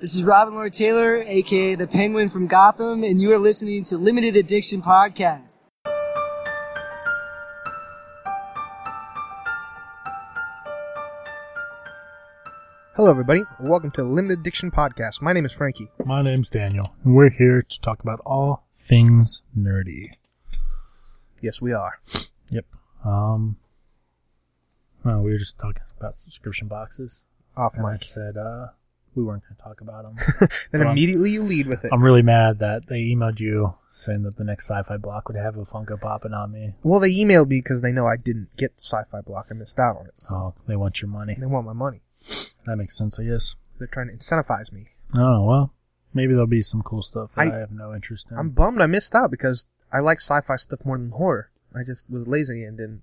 This is Robin Lord Taylor, aka the Penguin from Gotham, and you are listening to Limited Addiction Podcast. Hello, everybody. Welcome to Limited Addiction Podcast. My name is Frankie. My name's Daniel, and we're here to talk about all things nerdy. Yes, we are. Yep. Um. Oh, we were just talking about subscription boxes, Off and I said uh, we weren't going to talk about them. Then immediately you lead with it. I'm really mad that they emailed you saying that the next sci-fi block would have a Funko Popping on me. well, they emailed me because they know I didn't get the Sci-Fi Block. I missed out on it. So So they want your money. they want my money. That makes sense, I guess. They're trying to incentivize me. Oh well, maybe there'll be some cool stuff that I- I, have no interest in. I'm bummed I missed out because I like sci-fi stuff more than horror. I just was lazy and didn't.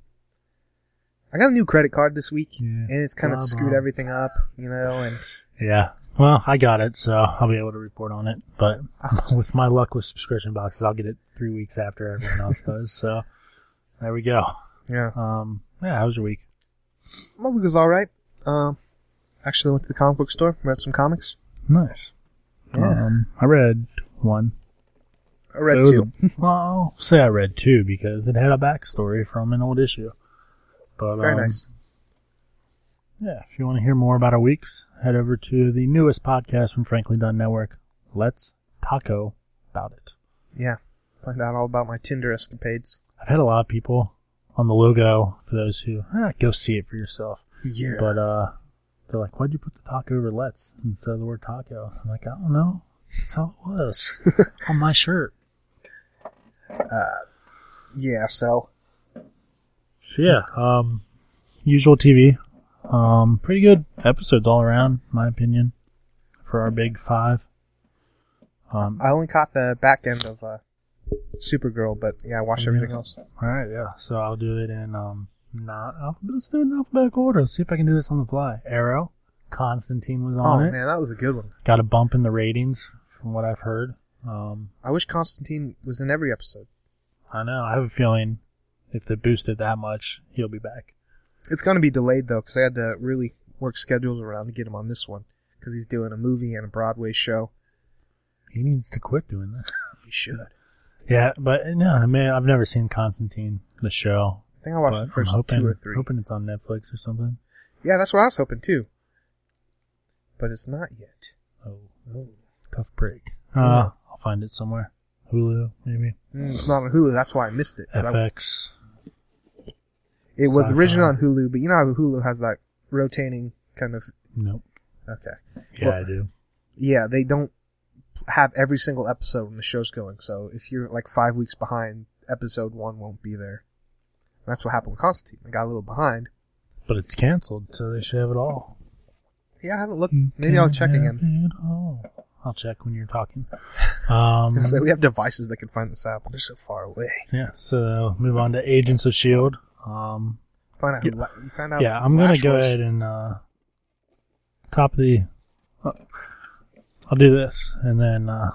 I got a new credit card this week, Yeah. and it's kind of screwed everything up, you know. And Yeah. Well, I got it, so I'll be able to report on it. But with my luck with subscription boxes, I'll get it three weeks after everyone else does. So there we go. yeah, Um, yeah, how was your week? my week was all right. Um, actually went to the comic book store, read some comics. Nice. Yeah. Um, I read one. I read two. a- well, I'll say I read two because it had a backstory from an old issue. But Very um, nice. Yeah, if you want to hear more about our weeks, head over to the newest podcast from Frankly Done Network. Let's taco about it. Yeah, find out all about my Tinder escapades. I've had a lot of people on the logo for those who ah, go see it for yourself. Yeah, But uh, they're like, "Why'd you put the taco over let's instead of the word taco?" I'm like, "I don't know. That's how it was on my shirt." yeah. So So yeah, um, usual TV, um, pretty good episodes all around, in my opinion, for our big five. Um, I only caught the back end of uh, Supergirl, but yeah, I watched everything else. all right, yeah. So I'll do it in um, not alph- let's do it in alphabetical order. Let's see if I can do this on the fly. Arrow, Constantine was Oh on it. Oh man, that was a good one. Got a bump in the ratings from what I've heard. Um, I wish Constantine was in every episode. I know. I have a feeling if they boosted that much, he'll be back. It's going to be delayed though, because they had to really work schedules around to get him on this one, because he's doing a movie and a Broadway show. He needs to quit doing that. He should. Yeah, but no, I mean, I've never seen Constantine, the show. I think I watched the 1st hoping, two or three. hoping it's on Netflix or something. Yeah, that's what I was hoping too. But it's not yet. Oh, Oh. tough break. Yeah. Uh, I'll find it somewhere. Hulu, maybe. Mm, it's not on Hulu. That's why I missed it. 'cause I- FX. It was Sci-fi. originally on Hulu, but you know how Hulu has that rotating kind of. Nope. Okay. Yeah, Well- I do. yeah, they don't have every single episode when the show's going. So if you're like five weeks behind, episode one won't be there. That's what happened with Constantine. I got a little behind. But it's canceled, so they should have it all. Yeah, I haven't looked. Maybe I'll check again. I'll check when you're talking. Um, So we have devices that can find this out, but they're so far away. yeah, so move on to Agents of S.H.I.E.L.D. Um, Find out. Yeah. La- you found out. yeah, I'm gonna go was? ahead and uh, top of the. Uh, I'll do this, and then uh,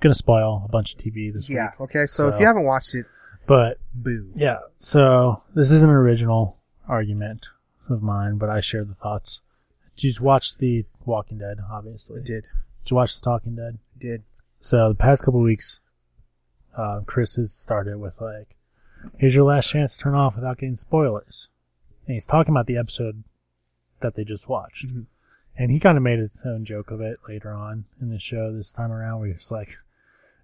gonna spoil a bunch of TV this Yeah. week. Yeah. Okay. So, if you haven't watched it, But boo. yeah, so this is an original argument of mine, but I share the thoughts. Did you watch the Walking Dead? Obviously, It did. Did you watch the Talking Dead? It did. So the past couple weeks, uh, Chris has started with like, "Here's your last chance to turn off without getting spoilers," and he's talking about the episode that they just watched, Mhm. and he kind of made his own joke of it later on in the show this time around, where he's like,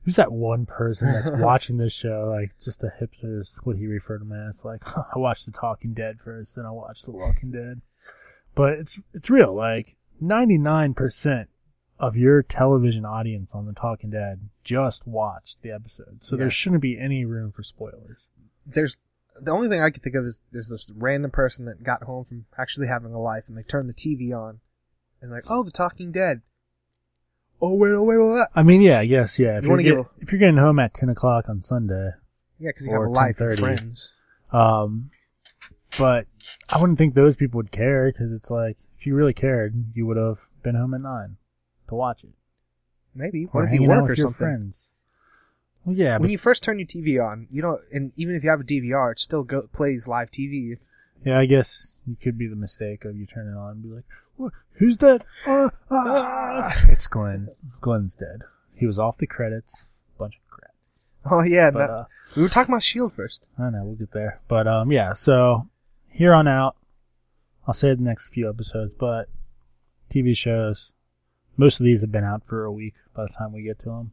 "Who's that one person that's watching this show? Like, just a hipster is what he referred to as. Like, I watched The Talking Dead first, then I watched The Walking Dead." But it's it's real. Like, ninety nine percent of your television audience on The Talking Dead just watched the episode. So Yeah. there shouldn't be any room for spoilers. There's the only thing I can think of is there's this random person that got home from actually having a life, and they turned the TV on, and like, oh, The Talking Dead. Oh wait, oh wait, oh wait. I mean, yeah, yes, yeah. If, You are wanna if you're getting home at 10 o'clock on Sunday, Yeah, because you have a life and friends. um, but I wouldn't think those people would care because it's like, if you really cared, you would have been home at 9 to watch it. Maybe. Or What if you work or something? friends. Well, yeah, when you first turn your TV on, you know, and even if you have a DVR, it still go, plays live TV. Yeah, I guess you could be the mistake of you turn it on and be like, what? who's that? Uh, ah. It's Glenn. Glenn's dead. He was off the credits. Bunch of crap. Oh yeah, But that- uh, we were talking about Shield first. I know we'll get there. But um, yeah. So here on out, I'll say the next few episodes. But TV shows, most of these have been out for a week by the time we get to them,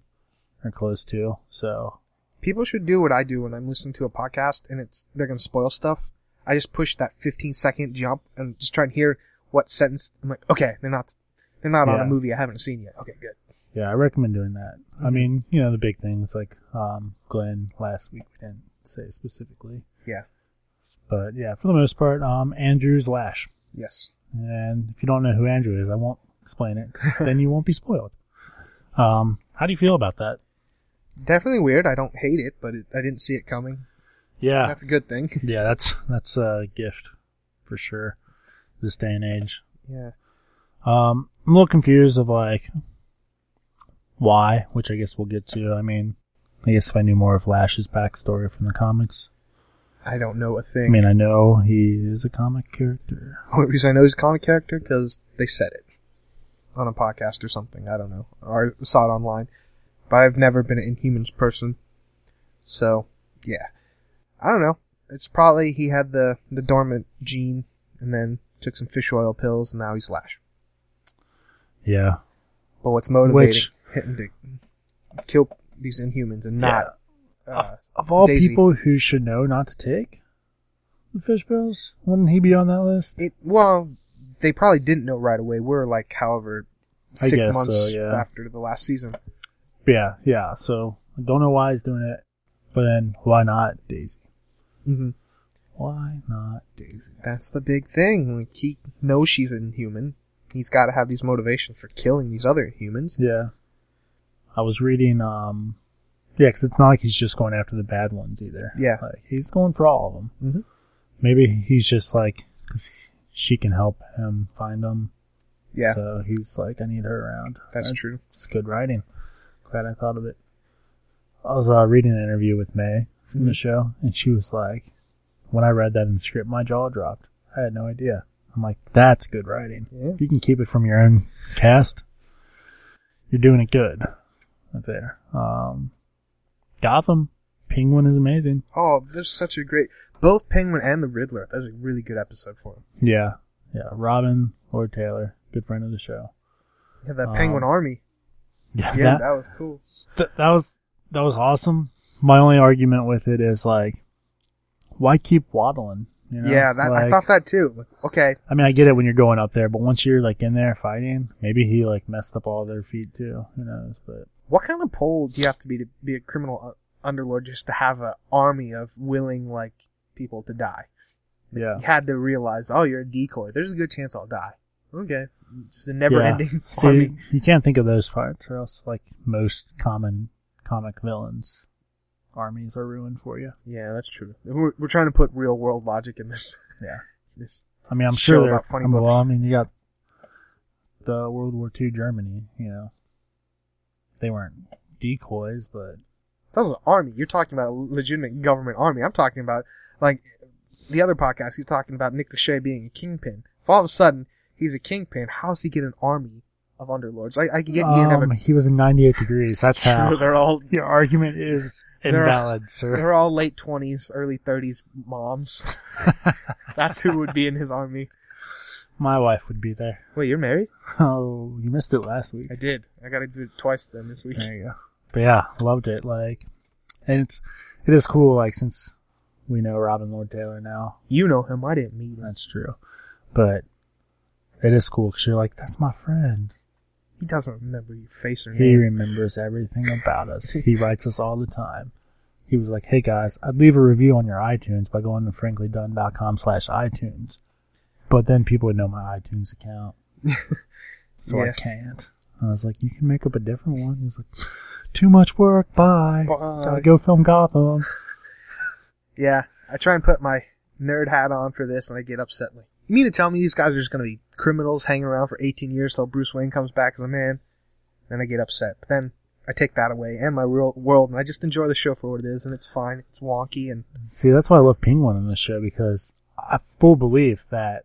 or close to. So People should do what I do when I'm listening to a podcast and it's they're gonna spoil stuff. I just push that 15 second jump and just try and hear what sentence. I'm like, okay, they're not they're not on a movie I haven't seen yet. Okay, good. yeah, I recommend doing that. I Mhm. mean, you know, the big things like um, Glenn last week we didn't say specifically, Yeah. but yeah, for the most part, um, Andrew's Lash. Yes. And if you don't know who Andrew is, I won't explain it. 'cause then you won't be spoiled. Um, how do you feel about that? Definitely weird. I don't hate it, but it, I didn't see it coming. Yeah, That's a good thing. yeah, that's that's a gift for sure. This day and age. yeah. Um, I'm a little confused of like why, which I guess we'll get to. I mean, I guess if I knew more of Lash's backstory from the comics, I don't know a thing. I mean, I know he is a comic character. Only reason I know he's a comic character because they said it on a podcast or something. I don't know, or saw it online. But I've never been an Inhumans person, so yeah, I don't know. It's probably he had the the dormant gene and then took some fish oil pills and now he's Lash. Yeah, But what's motivating Which- him to kill these Inhumans and not? Uh, of all Daisy. people who should know not to take the fish pills, wouldn't he be on that list? it well, they probably didn't know right away. We're like, however, six months so, yeah. after the last season. Yeah, yeah. So I don't know why he's doing it, but then why not Daisy? Mm-hmm. Why not Daisy? That's the big thing. Like he knows she's an inhuman. He's got to have these motivations for killing these other humans. Yeah. I was reading, um, yeah, 'cause it's not like he's just going after the bad ones either. Yeah. Like, he's going for all of them. Mhm. Maybe he's just like, cause she can help him find them. Yeah, So he's like, I need her around. that's true. It's good writing. I thought of it. I was uh, reading an interview with May from the Mhm. show, and she was like, when I read that in the script, my jaw dropped. I had no idea. I'm like, that's good writing. Yeah. You can keep it from your own cast, you're doing it good. Right there. Um, Gotham, Penguin is amazing. Oh, there's such a great both Penguin and the Riddler. That was a really good episode for him. Yeah. Yeah. Robin, Lord Taylor, good friend of the show. Yeah, that Um, Penguin army. Yeah. Yeah, that, that was cool. Th- that was that was awesome. My only argument with it is like, why keep waddling? You know? yeah, that I thought that too. Okay, I mean, I get it when you're going up there, but once you're like in there fighting, maybe he like messed up all their feet too. Who knows? But what kind of pole do you have to be to be a criminal uh, underlord just to have an army of willing like people to die? yeah, You had to realize, oh, you're a decoy. There's a good chance I'll die. Okay, just a never-ending See, army. you can't think of those parts, or else like most common comic villains, armies are ruined for you. Yeah, that's true. We're, we're trying to put real world logic in this. Yeah. This. I mean, I'm sure they're. about funny I mean, books. well, I mean, you got the World War II Germany. You know, they weren't decoys, but That was an army. You're talking about a legitimate government army. I'm talking about like the other podcast. You're talking about Nick Lachey being a kingpin. If all of a sudden he's a kingpin, how's he get an army of underlords? I, I can get um, he was in 98 degrees. That's how. They're all Your argument is invalid, sir. they're all late twenties, early thirties moms. That's who would be in his army. My wife would be there. Wait, you're married? Oh, you missed it last week. I did. I got to do it twice then this week. There you go. But yeah, loved it. Like, and it's it is cool. Like since we know Robin Lord Taylor now, You know him. I didn't meet him. that's true. But it is cool because you're like, that's my friend. He doesn't remember your face or name. He remembers everything about us. He writes us all the time. He was like, hey guys, I'd leave a review on your iTunes by going to franklydunn.com slash iTunes. But then people would know my iTunes account. so I can't. I was like, you can make up a different one. He's like, too much work. Bye. Bye. Gotta go film Gotham. Yeah, I try and put my nerd hat on for this, and I get upset. Like, you mean to tell me these guys are just going to be criminals hanging around for 18 years till Bruce Wayne comes back as a man? Then I get upset. But then I take that away and my real world, and I just enjoy the show for what it is, and it's fine. It's wonky, and See, that's why I love Penguin in this show because I full believe that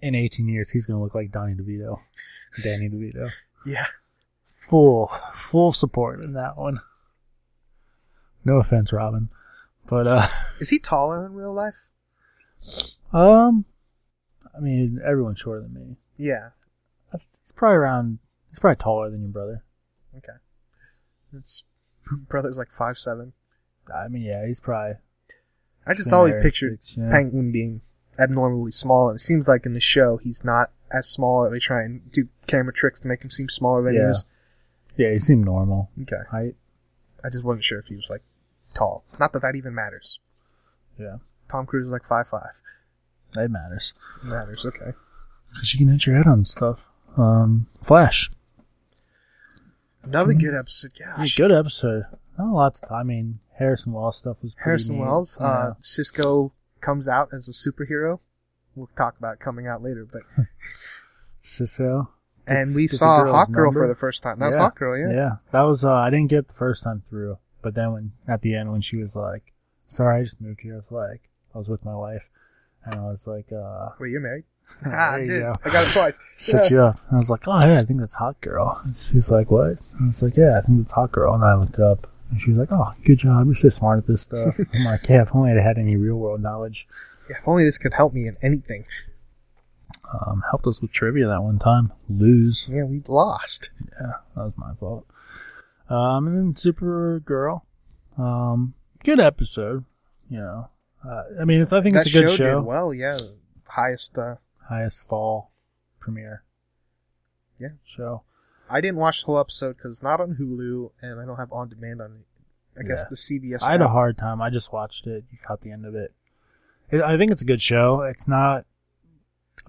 in 18 years he's going to look like Donnie DeVito, Danny DeVito. Yeah. Full, full support in that one. No offense, Robin, but uh, Is he taller in real life? um, I mean, everyone's shorter than me. Yeah. He's probably around. He's probably taller than your brother. Okay. It's brother's like five seven. I mean, yeah, he's probably. I just always pictured six, yeah. Penguin being abnormally small, and it seems like in the show he's not as small. Or they try and do camera tricks to make him seem smaller than he is. Yeah, he seemed normal Okay. height. I just wasn't sure if he was like tall. Not that that even matters. Yeah, Tom Cruise is like five five. That matters It Matters. Okay. because you can hit your head on stuff. Um, Flash. Another good episode. Gosh. Good episode. Not a lot. To, I mean, Harrison Wells stuff was pretty Harrison neat. Wells. Yeah. Uh, Cisco comes out as a superhero. We'll talk about it coming out later, but Cisco. and Gets- we saw Hawk Girl for the first time. That was Yeah. Hawk Girl, yeah. Yeah, that was. Uh, I didn't get the first time through, but then when at the end when she was like, "Sorry, I just moved here," I was like, I was with my wife, and I was like, uh, Wait, you're married? There ah, you dude, go. I got it twice. set you up. And I was like, oh yeah, I think that's Hot Girl. And She's like, what? And I was like, yeah, I think that's Hot Girl. And I looked it up, and she was like, oh, good job, you're so smart at this stuff. I'm like, yeah, if only I'd had any real world knowledge. Yeah, if only this could help me in anything. Um, helped us with trivia that one time. Lose. Yeah, we lost. Yeah, that was my fault. Um, and then Supergirl. Um, good episode. You know, uh, I mean, I think that it's a good show, show. did well. Yeah, highest. Uh, Highest fall premiere. Yeah. Show. I didn't watch the whole episode because not on Hulu, and I don't have on demand on. I guess the CBS. I had a hard time. I just watched it. You caught the end of it. it. I think it's a good show. It's not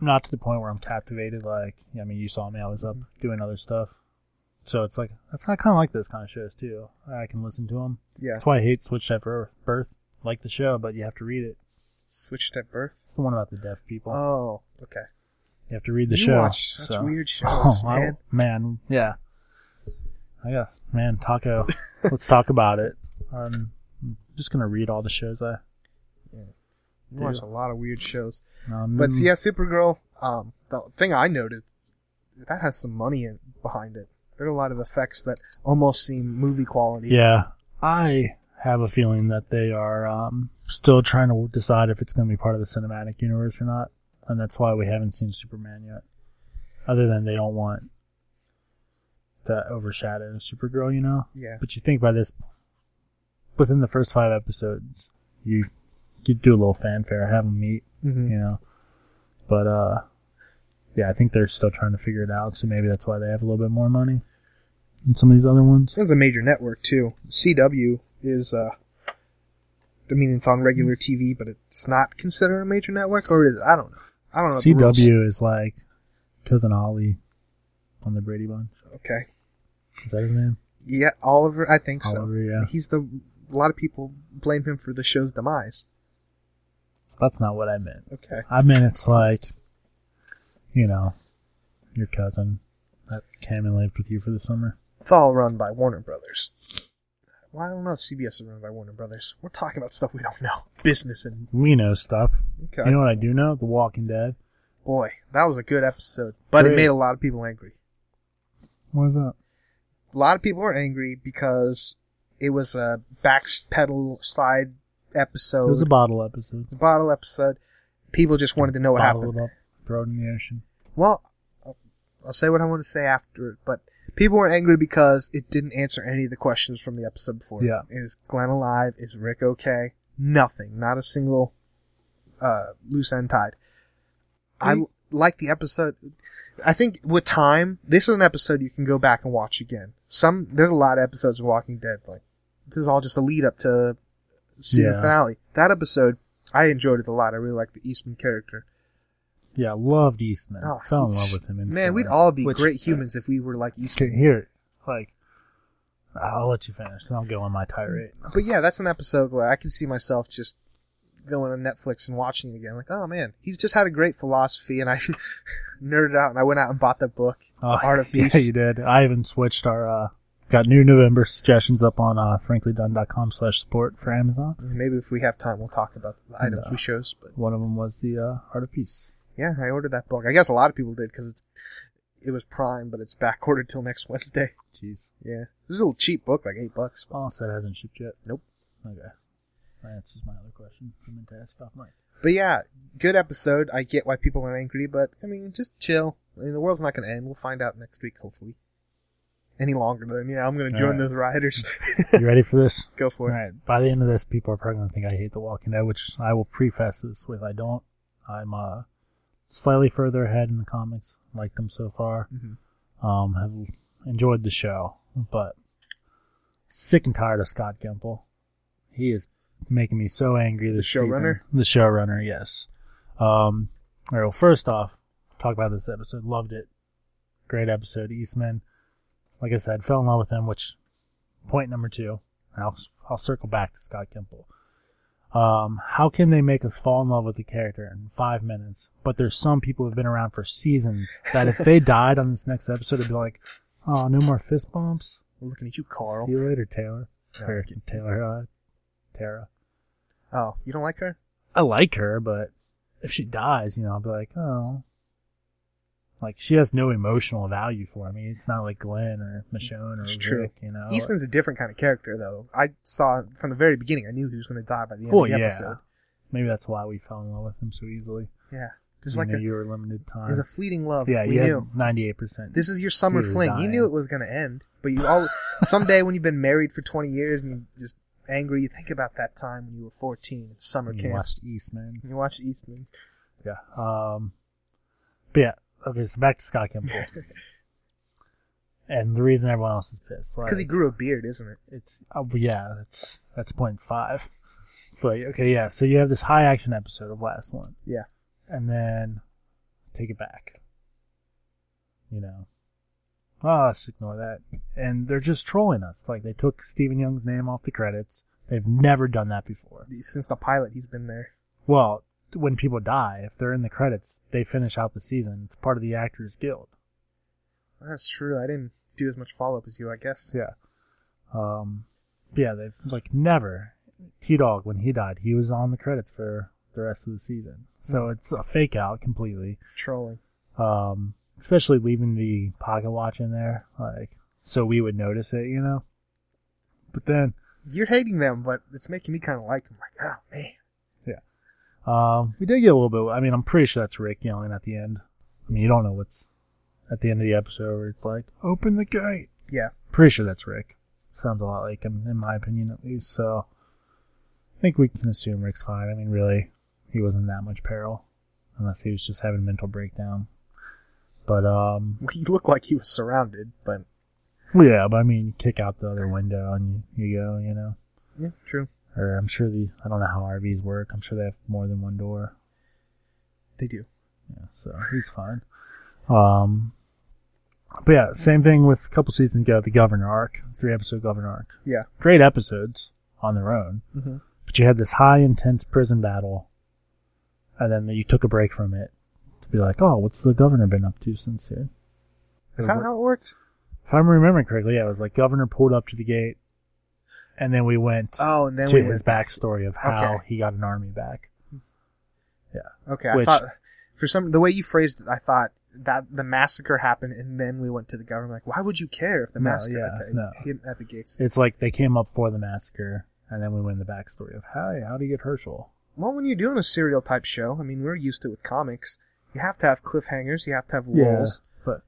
not to the point where I'm captivated. Like, I mean, you saw me. I was up doing other stuff. So it's like that's I kind of like this kind of shows too. I can listen to them. Yeah, That's why I hate Switched at Birth. Birth, like the show, but you have to read it. switched at birth. It's the one about the deaf people. Oh, okay. you have to read the you show. watch such so- weird shows, Oh, I- man. man, yeah. I guess, man, Taco. let's talk about it. Um, I'm just gonna read all the shows I. You watch a lot of weird shows. Um, But yeah, Supergirl. Um, the thing I noted that has some money in, behind it. There are a lot of effects that almost seem movie quality. Yeah, I have a feeling that they are um, still trying to decide if it's going to be part of the cinematic universe or not, and that's why we haven't seen Superman yet. Other than they don't want to overshadow Supergirl, you know. Yeah. But you think by this, within the first five episodes, you you do a little fanfare, have them meet, Mhm. you know. But uh, yeah, I think they're still trying to figure it out. So maybe that's why they have a little bit more money than some of these other ones. It's a major network too. CW is. uh I mean, it's on regular TV, but it's not considered a major network, or is it? I don't know. I don't know. CW is like cousin Ollie on the Brady Bunch. Okay. Is that his name? Yeah, Oliver. I think so. Oliver, yeah. He's the. A lot of people blame him for the show's demise. That's not what I meant. Okay. I meant it's like, you know, your cousin that came and lived with you for the summer. It's all run by Warner Brothers. Well, I don't know if CBS is run by Warner Brothers. We're talking about stuff we don't know. Business and We know stuff. okay. You know what I do know? The Walking Dead. Boy, that was a good episode, but it made a lot of people angry. What is that? A lot of people were angry because it was a backpedal slide episode, It was a bottle episode. a bottle episode. People just wanted to know what Bottle happened. it up, throw it in the ocean. Well, I'll, I'll say what I want to say after it, but people were angry because it didn't answer any of the questions from the episode before. Yeah. Is Glenn alive? Is Rick okay? Nothing. Not a single uh, loose end tied. I like the episode. I think with time, this is an episode you can go back and watch again. Some there's a lot of episodes of Walking Dead. Like this is all just a lead up to season Yeah. finale. That episode, I enjoyed it a lot. I really like the Eastman character. Yeah, loved Eastman. Oh, Fell in love with him. Man, we'd all be Which- great humans if we were like Eastman. Here, like, I'll let you finish. Then I'll go on my tirade. But yeah, that's an episode where I can see myself just going on Netflix and watching it again. Like, oh man, he's just had a great philosophy, and I nerded out and I went out and bought the book, Oh, The Art of yeah, Peace. you did. I even switched our uh, got new November suggestions up on uh, franklydone.com slash support for Amazon. Maybe if we have time, we'll talk about the items No. we chose. But One of them was the uh, Art of Peace. Yeah, I ordered that book. I guess a lot of people did because it's it was Prime, but it's back ordered till next Wednesday. Jeez. Yeah, this is a little cheap book, like eight bucks. Oh, so it hasn't shipped yet? Nope. Okay. That answers my other question. I meant to ask off mic. But yeah, good episode. I get why people are angry, but I mean, just chill. I mean, the world's not going to end. We'll find out next week, hopefully. Any longer than yeah, I'm going to join Alright. those rioters. You ready for this? Go for All it. right. By the end of this, people are probably going to think I hate The Walking Dead, which I will preface this with I don't. I'm uh, slightly further ahead in the comics. Like them so far. Mhm. Um, have enjoyed the show, but sick and tired of Scott Gimple. He is making me so angry this season. showrunner? The showrunner, yes. Um, all right, well, first off, talk about this episode. Loved it. Great episode. Eastman, like I said, fell in love with him, which point number two. I'll I'll circle back to Scott Gimple. Um, how can they make us fall in love with the character in five minutes? But there's some people who've been around for seasons that if they died on this next episode, it'd be like, oh, no more fist bumps. We're looking at you, Carl. See you later, Taylor. No, Or Taylor, uh, Tara. Oh, you don't like her? I like her, but if she dies, you know, I'll be like, oh. Like, she has no emotional value for me. It's not like Glenn or Michonne or It's true. You know. Eastman's a different kind of character, though. I saw from the very beginning. I knew he was going to die by the end Well, of the yeah. episode. Maybe that's why we fell in love with him so easily. Yeah, just You like a, you were limited time. there's a fleeting love. yeah, we you knew. 98%. This is your summer fling. You knew it was going to end, but you all someday when you've been married for 20 years and you just angry, you think about that time when you were 14 at summer you camp. watched Eastman. You watched Eastman. Yeah. Um, but yeah, okay, so back to Scott Gimple. and the reason everyone else is pissed. Like, Because he grew a beard, isn't it? it's, uh, yeah, that's, that's point five. But, okay, yeah, so you have this high action episode of last one. Yeah. And then take it back. You know. Oh, let's ignore that. And they're just trolling us. Like, they took Steven Yeun's name off the credits. They've never done that before. Since the pilot, he's been there. Well, when people die, if they're in the credits, they finish out the season. It's part of the Actors Guild. That's true. I didn't do as much follow up as you, I guess. Yeah. Um, yeah, they've like never. T Dog, when he died, he was on the credits for the rest of the season. So it's a fake out completely. Trolling. Um, especially leaving the pocket watch in there, like, so we would notice it, you know? But then, You're hating them, but it's making me kind of like them. Like, oh man. Um, we did get a little bit. I mean, I'm pretty sure that's Rick yelling at the end. I mean, you don't know what's at the end of the episode where it's like, "Open the gate." Yeah. Pretty sure that's Rick. Sounds a lot like him, in my opinion, at least. So, I think we can assume Rick's fine. I mean, really, he wasn't that much peril, unless he was just having a mental breakdown. But um, He looked like he was surrounded, but yeah. But I mean, kick out the other window and you, you go, you know. yeah, true. Or I'm sure the I don't know how RVs work. I'm sure they have more than one door. They do. Yeah, so he's fine. Um, but yeah, same thing with a couple seasons ago, the Governor arc, three episode Governor arc. Yeah. Great episodes on their own, Mm-hmm. but you had this high intense prison battle, and then you took a break from it to be like, oh, what's the Governor been up to since here? Is that like- how it worked? If I'm remembering correctly, yeah, it was like Governor pulled up to the gate, and then we went Oh, and then to we his backstory of how Okay. he got an army back. Yeah. Okay, I thought for some the way you phrased it, I thought that the massacre happened and then we went to the government. Like, why would you care if the No, massacre yeah, okay, no. hit at the gates? It's like they came up for the massacre, and then we went the backstory of how how do you get Hershel? well, when you're doing a serial type show, I mean, we're used to it with comics. You have to have cliffhangers. You have to have lulls. but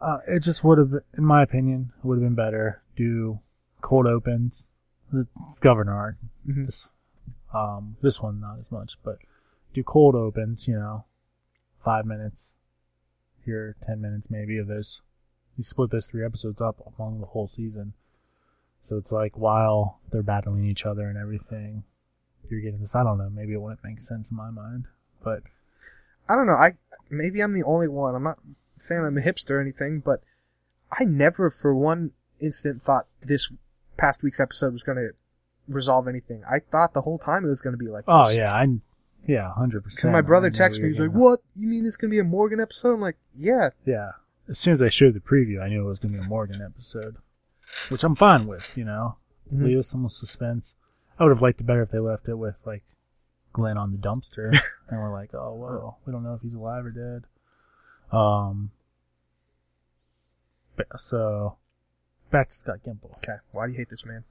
uh, it just would have, in my opinion, would have been better do cold opens, the governor. Mhm. This, um, this one not as much, but do cold opens. You know, five minutes here, ten minutes maybe of this. You split those three episodes up along the whole season, so it's like while they're battling each other and everything, you're getting this. I don't know. Maybe it wouldn't make sense in my mind, but I don't know. I maybe I'm the only one. I'm not saying I'm a hipster or anything, but I never for one instant thought this past week's episode was going to resolve anything. I thought the whole time it was going to be like, oh this. yeah, I'm. yeah, hundred percent. my brother texted me, he's like, "What? You mean this gonna be a Morgan episode?" I'm like, "Yeah." Yeah. As soon as I showed the preview, I knew it was going to be a Morgan episode. which I'm fine with. You know, Mhm. leave us some suspense. I would have liked it better if they left it with like Glenn on the dumpster, and we're like, oh well, we don't know if he's alive or dead. Um. but- So, back to Scott Gimple. Okay, why do you hate this man?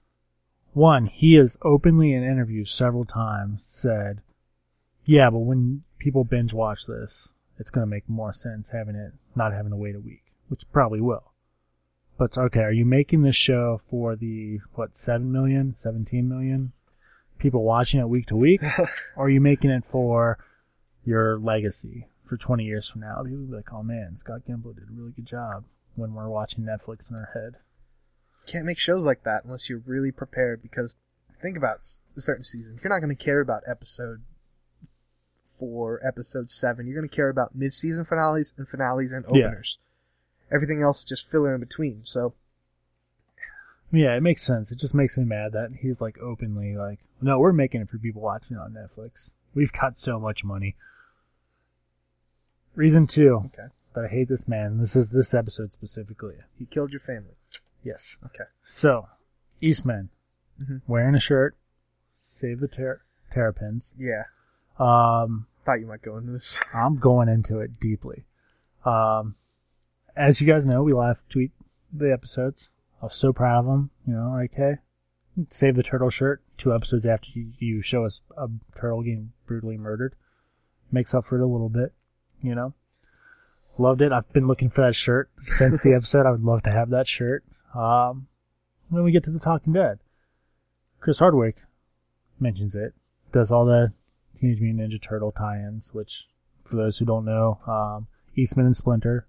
One, he has openly in interviews several times said, "Yeah, but when people binge watch this, it's going to make more sense having it not having to wait a week, which probably will." But okay, are you making this show for the what 7 million, 17 million people watching it week to week, or are you making it for your legacy for 20 years from now? People be like, "Oh man, Scott Gimple did a really good job." When we're watching Netflix in our head, can't make shows like that unless you're really prepared because think about a certain season. You're not going to care about episode four, episode seven. You're going to care about mid-season finales and finales and Yeah. openers. Everything else is just filler in between. So Yeah, it makes sense. It just makes me mad that he's like openly like, no, we're making it for people watching on Netflix. We've got so much money. Reason two okay, that I hate this man. This is this episode specifically. he killed your family. Yes. Okay, So, Eastman Mhm. wearing a shirt, save the ter- terrapins. yeah. Um, Thought you might go into this. I'm going into it deeply. Um, as you guys know, we live tweet the episodes. I was so proud of them. You know, like, hey, save the turtle shirt. Two episodes after you, you show us a turtle getting brutally murdered, makes up for it a little bit. You know, loved it. I've been looking for that shirt since the episode. I would love to have that shirt. Um, when we get to the Talking Dead, Chris Hardwick mentions it. Does all the Teenage Mutant Ninja Turtle tie-ins, which, for those who don't know, um, Eastman and Splinter,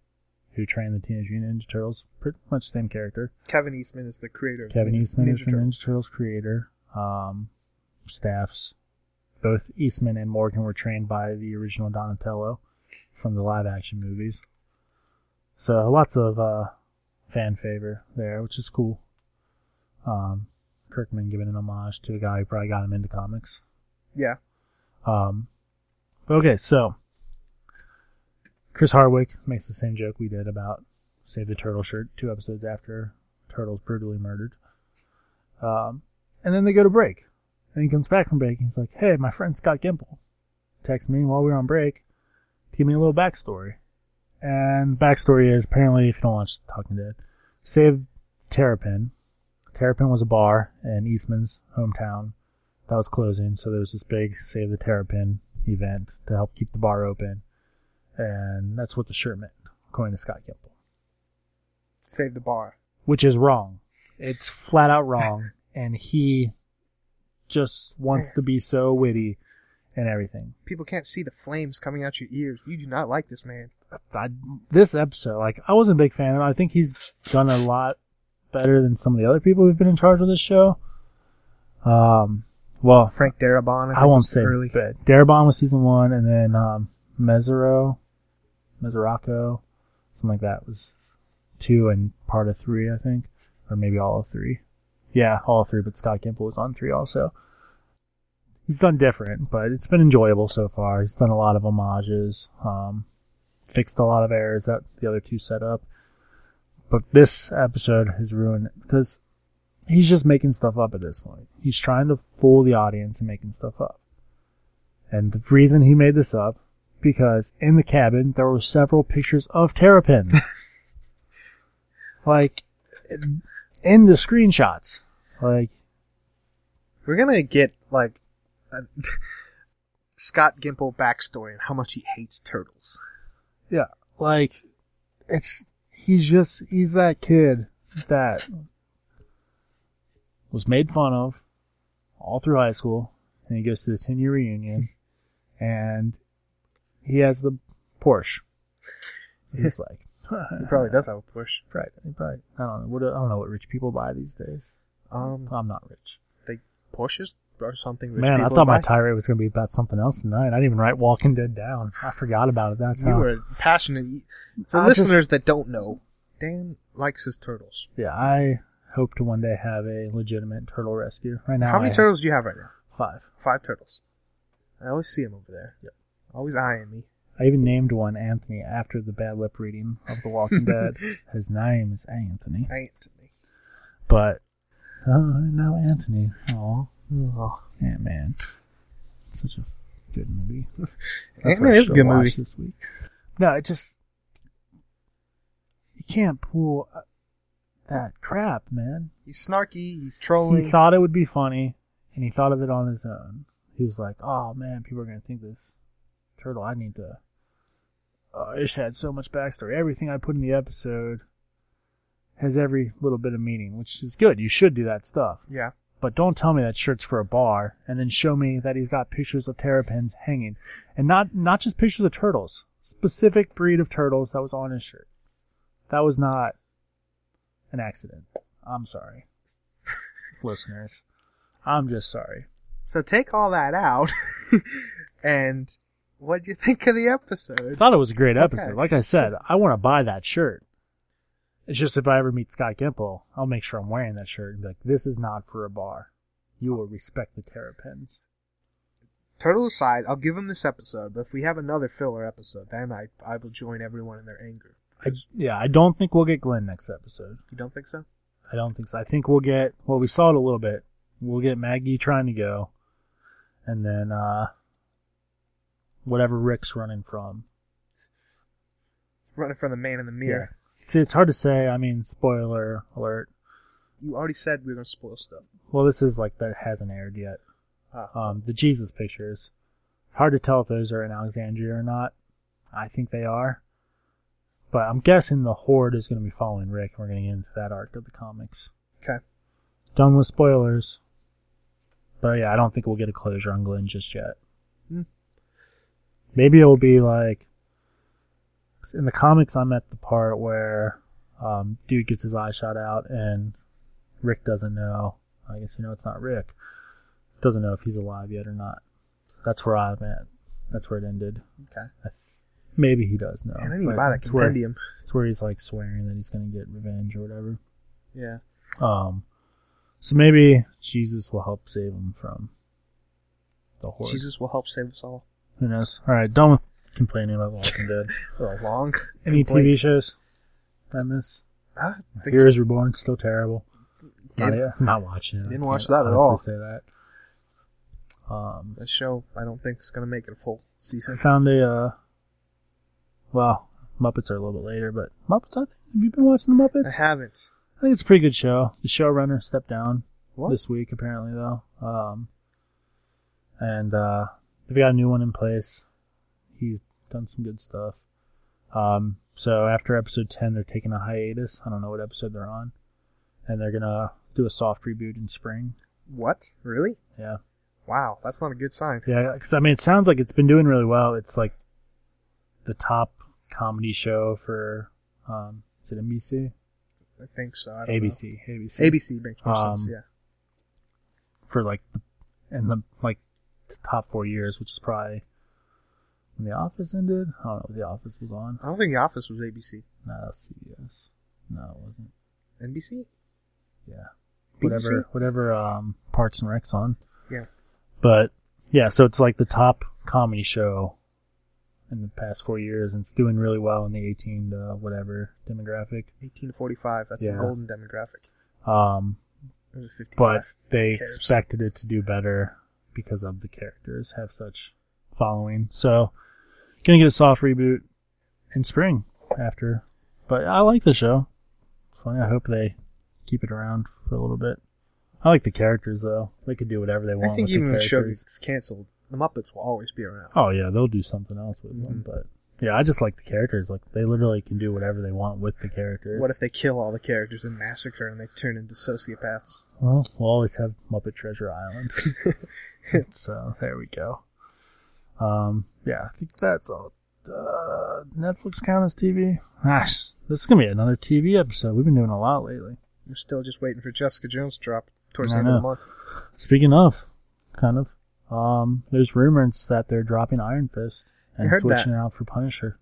who trained the Teenage Mutant Ninja Turtles, pretty much the same character. Kevin Eastman is the creator. Kevin Ninja- Eastman is the Turtles. Ninja Turtles creator. Um, staffs. Both Eastman and Morgan were trained by the original Donatello from the live action movies. So lots of uh, fan favor there, which is cool. Um, Kirkman giving an homage to a guy who probably got him into comics. Yeah, Um, but okay, so Chris Hardwick makes the same joke we did about Save the Turtle shirt two episodes after Turtle's brutally murdered. Um, and then they go to break. And he comes back from break and he's like, Hey, my friend Scott Gimple texted me while we were on break to give me a little backstory. And backstory is apparently, if you don't watch Talking Dead, Save Terrapin. Terrapin was a bar in Eastman's hometown that was closing, so there was this big Save the Terrapin event to help keep the bar open. And that's what the shirt meant, according to Scott Gimple. save the bar. Which is wrong. It's flat out wrong. and he just wants to be so witty and everything. People can't see the flames coming out your ears. You do not like this man. I, this episode, like, I wasn't a big fan of him. I think he's done a lot better than some of the other people who've been in charge of this show. Um, well, Frank Darabont. I won't was say early. but Darabont was season one, and then um, Mesero, Mesoraco, something like that was two and part of three, I think, or maybe all of three. Yeah, all of three, but Scott Gimple was on three also. He's done different, but it's been enjoyable so far. He's done a lot of homages, um, fixed a lot of errors that the other two set up. But this episode has ruined it because he's just making stuff up at this point. He's trying to fool the audience and making stuff up. And the reason he made this up, because in the cabin there were several pictures of terrapins. like, in the screenshots. Like, We're gonna get like a Scott Gimple backstory and how much he hates turtles. Yeah, like, it's, he's just, he's that kid that was made fun of all through high school, and he goes to the 10 year reunion, and he has the Porsche. He's like, He probably does have a Porsche. Right. He probably. I don't know. What I don't know what rich people buy these days. Um, I'm not rich. they Porsches or something. Man, I thought my tirade was going to be about something else tonight. I didn't even write Walking Dead down. I forgot about it. That's You how. were passionate. For I just- listeners that don't know, Dan likes his turtles. Yeah, I hope to one day have a legitimate turtle rescue. Right now, How many I- turtles do you have right now? Five. Five turtles. I always see him over there. Yep. Always eyeing me. I even named one Anthony after the bad lip reading of The Walking Dead. His name is Anthony. Anthony. But oh, now Anthony. Oh, Oh. Ant Man. Such a good movie. Ant-Man is a good movie. This week. No, it just you can't pull uh, that crap, man. He's snarky. He's trolling. He thought it would be funny, and he thought of it on his own. He was like, "Oh man, people are gonna think this turtle. I need to." Uh, Ish had so much backstory. Everything I put in the episode has every little bit of meaning, which is good. You should do that stuff. yeah. But don't tell me that shirt's for a bar, and then show me that he's got pictures of terrapins hanging, and not not just pictures of turtles, specific breed of turtles that was on his shirt. That was not an accident. I'm sorry, listeners. I'm just sorry. So take all that out, and what do you think of the episode? I thought it was a great Okay. episode. Like I said, I want to buy that shirt. It's just if I ever meet Scott Gimple, I'll make sure I'm wearing that shirt and be like, "This is not for a bar. You will respect the terrapins." Turtle aside, I'll give him this episode, but if we have another filler episode, then I I will join everyone in their anger. I, yeah, I don't think we'll get Glenn next episode. You don't think so? I don't think so. I think we'll get well, we saw it a little bit. We'll get Maggie trying to go, and then uh whatever Rick's running from. Running from the man in the mirror. See, it's hard to say. I mean, spoiler alert. You already said we were gonna spoil stuff. Well, this is like that hasn't aired yet. Ah. Um, the Jesus pictures. Hard to tell if those are in Alexandria or not. I think they are. But I'm guessing the Horde is going to be following Rick. and We're going to get into that arc of the comics. Okay. Done with spoilers. But yeah, I don't think we'll get a closure on Glenn just yet. Hmm. Maybe it will be like in the comics. I'm at the part where um, dude gets his eye shot out and Rick doesn't know. I guess you know it's not Rick. Doesn't know if he's alive yet or not. That's where I'm at. That's where it ended. Okay. I th- maybe he does know. Man, I need to buy that it's where, compendium. it's where he's like swearing that he's going to get revenge or whatever. Yeah. Um, so maybe Jesus will help save him from the horde. Jesus will help save us all. Who knows? All right, done with complaining about Walking Dead. A long. Any complaint. TV shows I miss? Ah, the- Heroes Reborn still terrible. Not, yet. not watching it. I didn't watch that at all. Say that. Um, That show, I don't think is gonna make it a full I season. found a. Uh, well, Muppets are a little bit later, but Muppets. I think, have you been watching the Muppets? I haven't. I think it's a pretty good show. The showrunner stepped down What? this week, apparently, though. Um, and uh, they've got a new one in place. He's done some good stuff. Um, so after episode 10, they're taking a hiatus. I don't know what episode they're on. And they're going to do a soft reboot in spring. What? Really? Yeah. Wow, that's not a good sign. Yeah, because I mean, it sounds like it's been doing really well. It's like the top comedy show for, um, is it NBC? I think so. I don't ABC. ABC. Know. ABC makes more sense. Um, Yeah. for like the in the like the top four years, which is probably when The Office ended. I don't know if The Office was on. I don't think The Office was ABC. No, that's CBS. No, it wasn't. NBC. Yeah, BBC? whatever, whatever. Um, Parks and Rec's on. Yeah. But yeah, so it's like the top comedy show in the past four years, and it's doing really well in the 18 to whatever demographic. 18 to 45. That's Yeah. the golden demographic. Um, There's a 55. but they expected it to do better because of the characters have such following. So, gonna get a soft reboot in spring after. But I like the show. It's funny. I hope they keep it around for a little bit. I like the characters though. They could do whatever they want. I think even the if the show gets canceled, the Muppets will always be around. Oh yeah, they'll do something else with them. Mhm. But yeah, I just like the characters. Like they literally can do whatever they want with the characters. What if they kill all the characters in Massacre and they turn into sociopaths? Well, we'll always have Muppet Treasure Island. so there we go. Um, yeah, I think that's all. Uh, Netflix count as TV? Gosh, this is gonna be another TV episode. We've been doing a lot lately. We're still just waiting for Jessica Jones to drop towards I the end of the month. Speaking of, kind of, um, there's rumors that they're dropping Iron Fist and switching out for Punisher.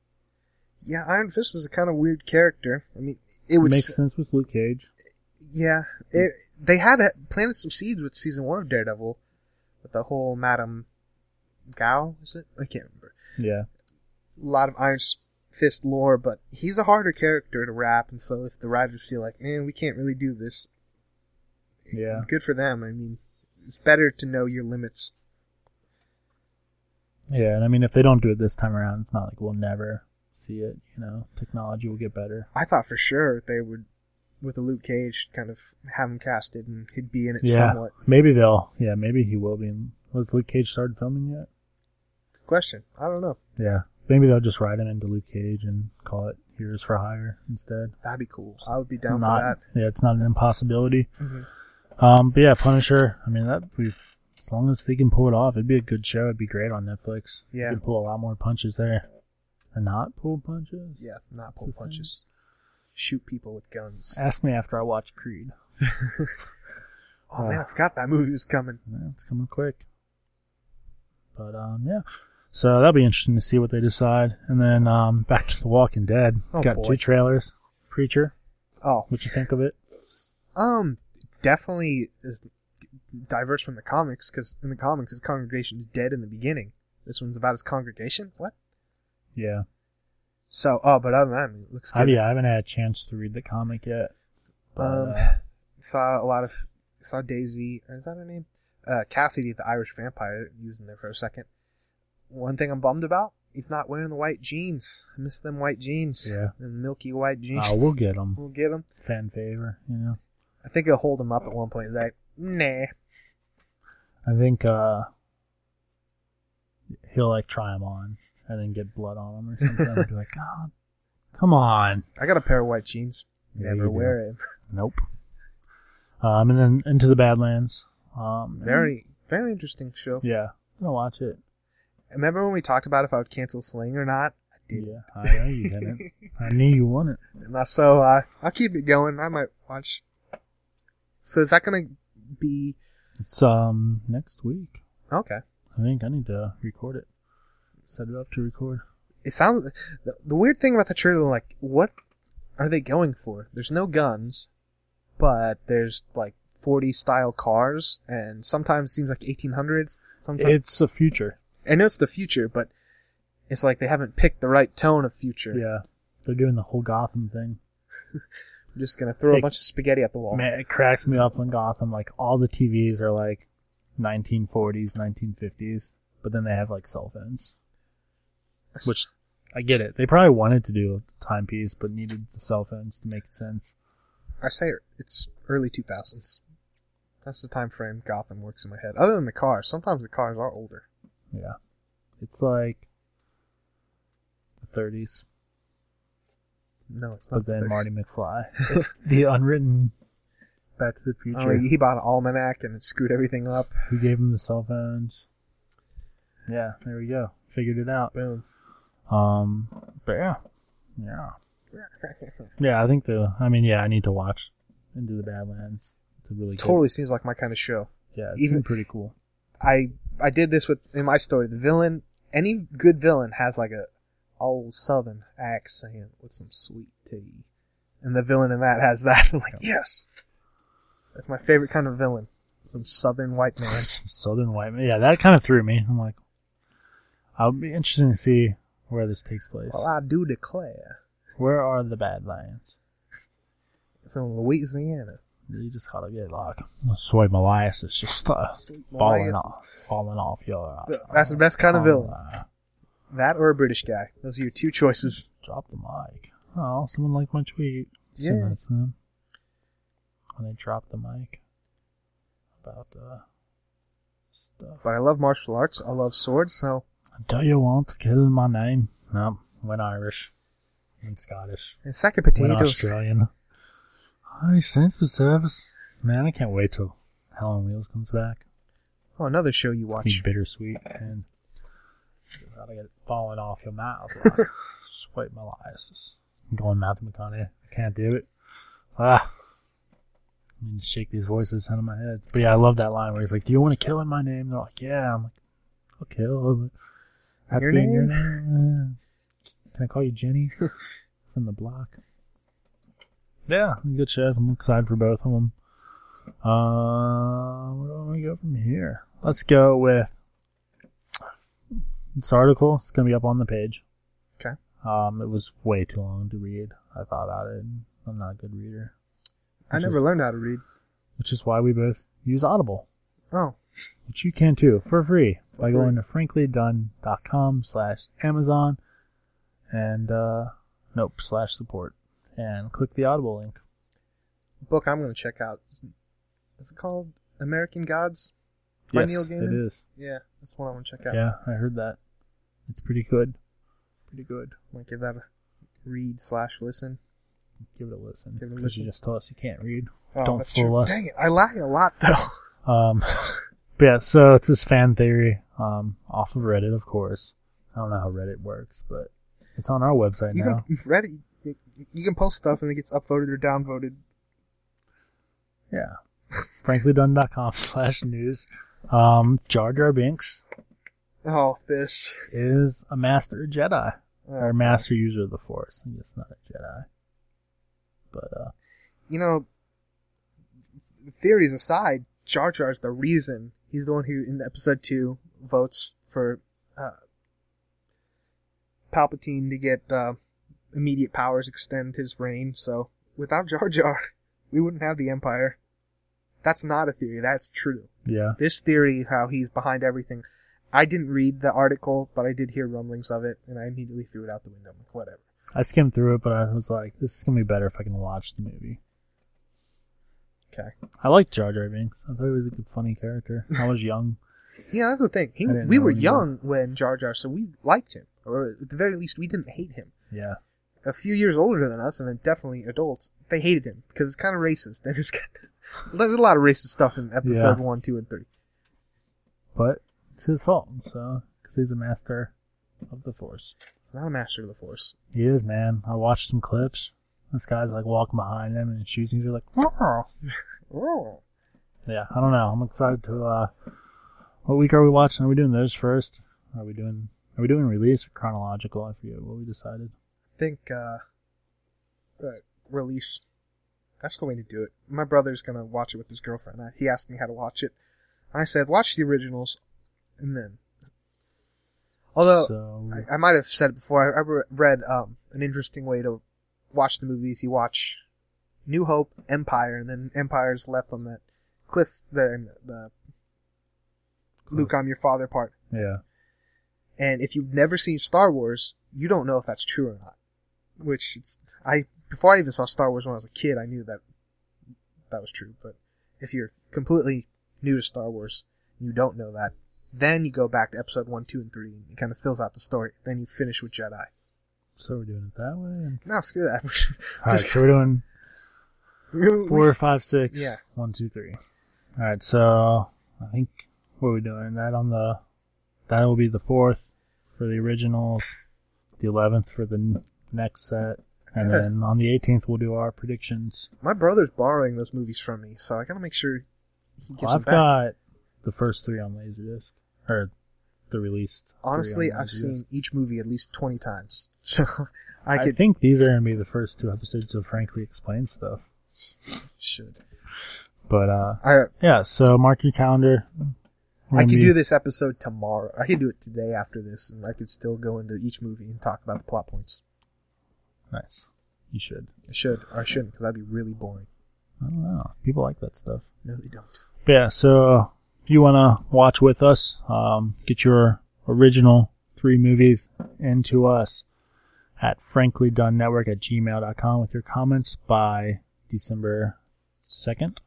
Yeah, Iron Fist is a kind of weird character. I mean, it would. Makes sense with Luke Cage. Yeah, it, they had planted some seeds with season one of Daredevil, with the whole Madame Gao. Is it? I can't remember. Yeah, A lot of Iron Fist lore, but he's a harder character to wrap, and so if the writers feel like, man, we can't really do this Yeah. good for them. I mean, it's better to know your limits. Yeah, and I mean, if they don't do it this time around, it's not like we'll never see it. You know, technology will get better. I thought for sure they would, with a Luke Cage, kind of have him casted and he'd be in it Yeah, somewhat. maybe they'll. Yeah, maybe he will be. In, was Luke Cage started filming yet? Question. I don't know. Yeah, maybe they'll just write him into Luke Cage and call it Heroes for Hire instead. That'd be cool. I would be down not, for that. Yeah, it's not an impossibility. Mhm. Um, but yeah, Punisher. I mean, that we as long as they can pull it off, it'd be a good show. It'd be great on Netflix. Yeah. you could pull a lot more punches there, and not pull punches. Yeah, not pull the thing. punches. Shoot people with guns. Ask me after I watch Creed. Oh man, I forgot that movie was coming. Yeah, it's coming quick. But um, yeah. So that'll be interesting to see what they decide. And then um, back to The Walking Dead. Oh, Got boy. two trailers. Preacher, Oh, what you think of it? um, definitely is diverse from the comics because in the comics his congregation is dead in the beginning. This one's about his congregation. What? Yeah. So, oh, but other than that, I mean, it looks I, good. yeah, I haven't had a chance to read the comic yet. But, Um, uh, saw a lot of saw Daisy. Is that her name? Uh, Cassidy, the Irish vampire, using there for a second. One thing I'm bummed about: he's not wearing the white jeans. I miss them white jeans. Yeah. the milky white jeans. uh, we'll get them. We'll get them. Fan favor, you know. I think he'll hold him up at one point. He's like, nah. I think uh, he'll like try them on and then get blood on them or something. and be like, God, come on. I got a pair of white jeans. Yeah, Never do. wear it. Nope. Um, and then into the Badlands. Um, Very, very interesting show. Yeah, I'm gonna watch it. Remember when we talked about if I would cancel Sling or not? I did. Yeah, I know you didn't. I knew you wouldn't. And so uh, I'll keep it going. I might watch. So is that gonna be It's um next week. okay? I think I need to record it. Set it up to record. It sounds. The, the weird thing about the trailer, like, what are they going for? There's no guns, but there's like 40 style cars, and sometimes seems like 1800s. Sometimes It's a future. I know it's the future, but it's like they haven't picked the right tone of future. Yeah, they're doing the whole Gotham thing. I'm just gonna throw Hey, a bunch of spaghetti at the wall. Man, it cracks me up when Gotham, like all the TVs are like 1940s, 1950s, but then they have like cell phones. Which I get it. They probably wanted to do a timepiece, but needed the cell phones to make sense. I say it's early 2000s. That's the time frame Gotham works in my head. Other than the cars, sometimes the cars are older. Yeah, it's like the 30s, No, it's not. but then the Marty McFly. It's the unwritten Back to the Oh, Future. he bought an almanac and it screwed everything up. Who gave him the cell phones? Yeah, there we go. Figured it out. Boom. Um, but yeah, yeah, yeah. I think the. I mean, yeah, I need to watch Into the Badlands to really get- totally seems like my kind of show. Yeah, it's even pretty cool. I I did this with in my story. The villain, any good villain has like a old Southern accent with some sweet tea, and the villain in that has that. I'm like, yes, that's my favorite kind of villain. Some Southern white man. Some Southern white man. Yeah, that kind of threw me. I'm like, I'll be interesting to see where this takes place. well, I do declare, Where are the bad Badlands? from Louisiana. You just gotta get like soy molasses just uh, falling molasses. off, falling off your. Uh, That's the best kind of oh, villain. uh, That or a British guy. Those are your two choices. drop the mic. Oh, someone liked my tweet. So Yeah. nice. When they dropped the mic about uh stuff. But I love martial arts. I love swords. So Do you want to kill my name? No, went Irish and Scottish. and sack of Went. Australian. Hi, thanks for service. Man, I can't wait till Hell on Wheels comes back. Oh, another show you It's gonna be watch. bittersweet and gotta get it falling off your mouth. Like, sweat molasses. I'm going Matthew McConaughey. I can't do it. Ah. I need to shake these voices out of my head. But yeah, I love that line where he's like, Do you want to kill in my name? They're like, Yeah. I'm like, I'll kill. I to Your in your name? name. Can I call you Jenny from the block? Yeah, good shows. I'm excited for both of them. Uh, where do we go from here? Let's go with this article. It's gonna be up on the page. Okay. Um, it was way too long to read. I thought about it. I'm not a good reader. I never is- learned how to read. which is why we both use Audible, Oh, which you can too for free by free. going to franklydone.com slash Amazon and uh, nope slash support and click the Audible link. book I'm going to check out. Is it called American Gods? By yes, Neil it Gaiman? is. Yeah, that's one I want to check out. Yeah, I heard that. It's pretty good. Pretty good. Might give that a read slash listen. Give it a listen. Give it a Because you just told us you can't read. Oh, Don't that's fool true. us. Dang it, I lie a lot though. Um, but yeah, so it's this fan theory um, off of Reddit, of course. I don't know how Reddit works, but it's on our website You now. Reddit. You, can post stuff and it gets upvoted or downvoted. Yeah. franklydone.com slash news. Um, Jar Jar Binks Oh, this. is a master Jedi. Oh, Or master user of the Force. I guess not a Jedi. But, uh, You know, theories aside, Jar Jar's the reason. He's the one who, in episode two, votes for uh, Palpatine to get uh, immediate powers, extend his reign. So, without Jar Jar, we wouldn't have the Empire. That's not a theory. That's true. yeah. This theory, how he's behind everything, I didn't read the article, but I did hear rumblings of it, and I immediately threw it out the window. Like, whatever. I skimmed through it, but I was like, this is going to be better if I can watch the movie. Okay. I liked Jar Jar Binks. I thought he was a good, funny character. I was young. Yeah, that's the thing. He, we were young when Jar Jar, so we liked him, or at the very least, we didn't hate him. Yeah. A few years older than us, and definitely adults, they hated him because it's kind of racist. And it's kind there's a lot of racist stuff in episode Yeah. one, two, and three. But it's his fault, so, because he's a master of the Force. Not a master of the Force. He is, man. I watched some clips. This guy's like walking behind him and shooting. He's like, "Oh." Oh. yeah, I don't know. I'm excited to, uh, what week are we watching? Are we doing those first? Are we doing, are we doing release or chronological? I forget what we decided. I think uh, uh, release. That's the way to do it. My brother's gonna watch it with his girlfriend. I, he asked me how to watch it. I said, watch the originals, and then. Although so, I, I might have said it before. I, I read um, an interesting way to watch the movies. You watch New Hope, Empire, and then Empire's left on that cliff. The the Luke, I'm your father part. yeah. And if you've never seen Star Wars, you don't know if that's true or not. Which it's I before I even saw Star Wars when I was a kid, I knew that that was true. But if you're completely new to Star Wars and you don't know that, then you go back to Episode one, two, and three, and it kind of fills out the story. Then you finish with Jedi. So we're doing it that way. And... No, screw that. All right, so we're doing four, five, six. Yeah. One, two, three. All right, so I think what are we doing? That on the that will be the fourth for the originals, the eleventh for the next set, and then on the eighteenth we'll do our predictions. My brother's borrowing those movies from me, so I gotta make sure he gives Well, them I've back. got the first three on Laserdisc, or the released. three Honestly, on I've Laserdisc. seen each movie at least twenty times, so I I, could think these are gonna be the first two episodes of Frankly Explain stuff. should. But uh, I yeah, so mark your calendar. We're I gonna could be- do this episode tomorrow. I could do it today after this, and I could still go into each movie and talk about the plot points. Nice. You should. I should, or I shouldn't, because that'd be really boring. I don't know. People like that stuff. No, they don't. But yeah, so if you want to watch with us, um, get your original three movies into us at franklydonenetwork at gmail.com with your comments by December 2nd.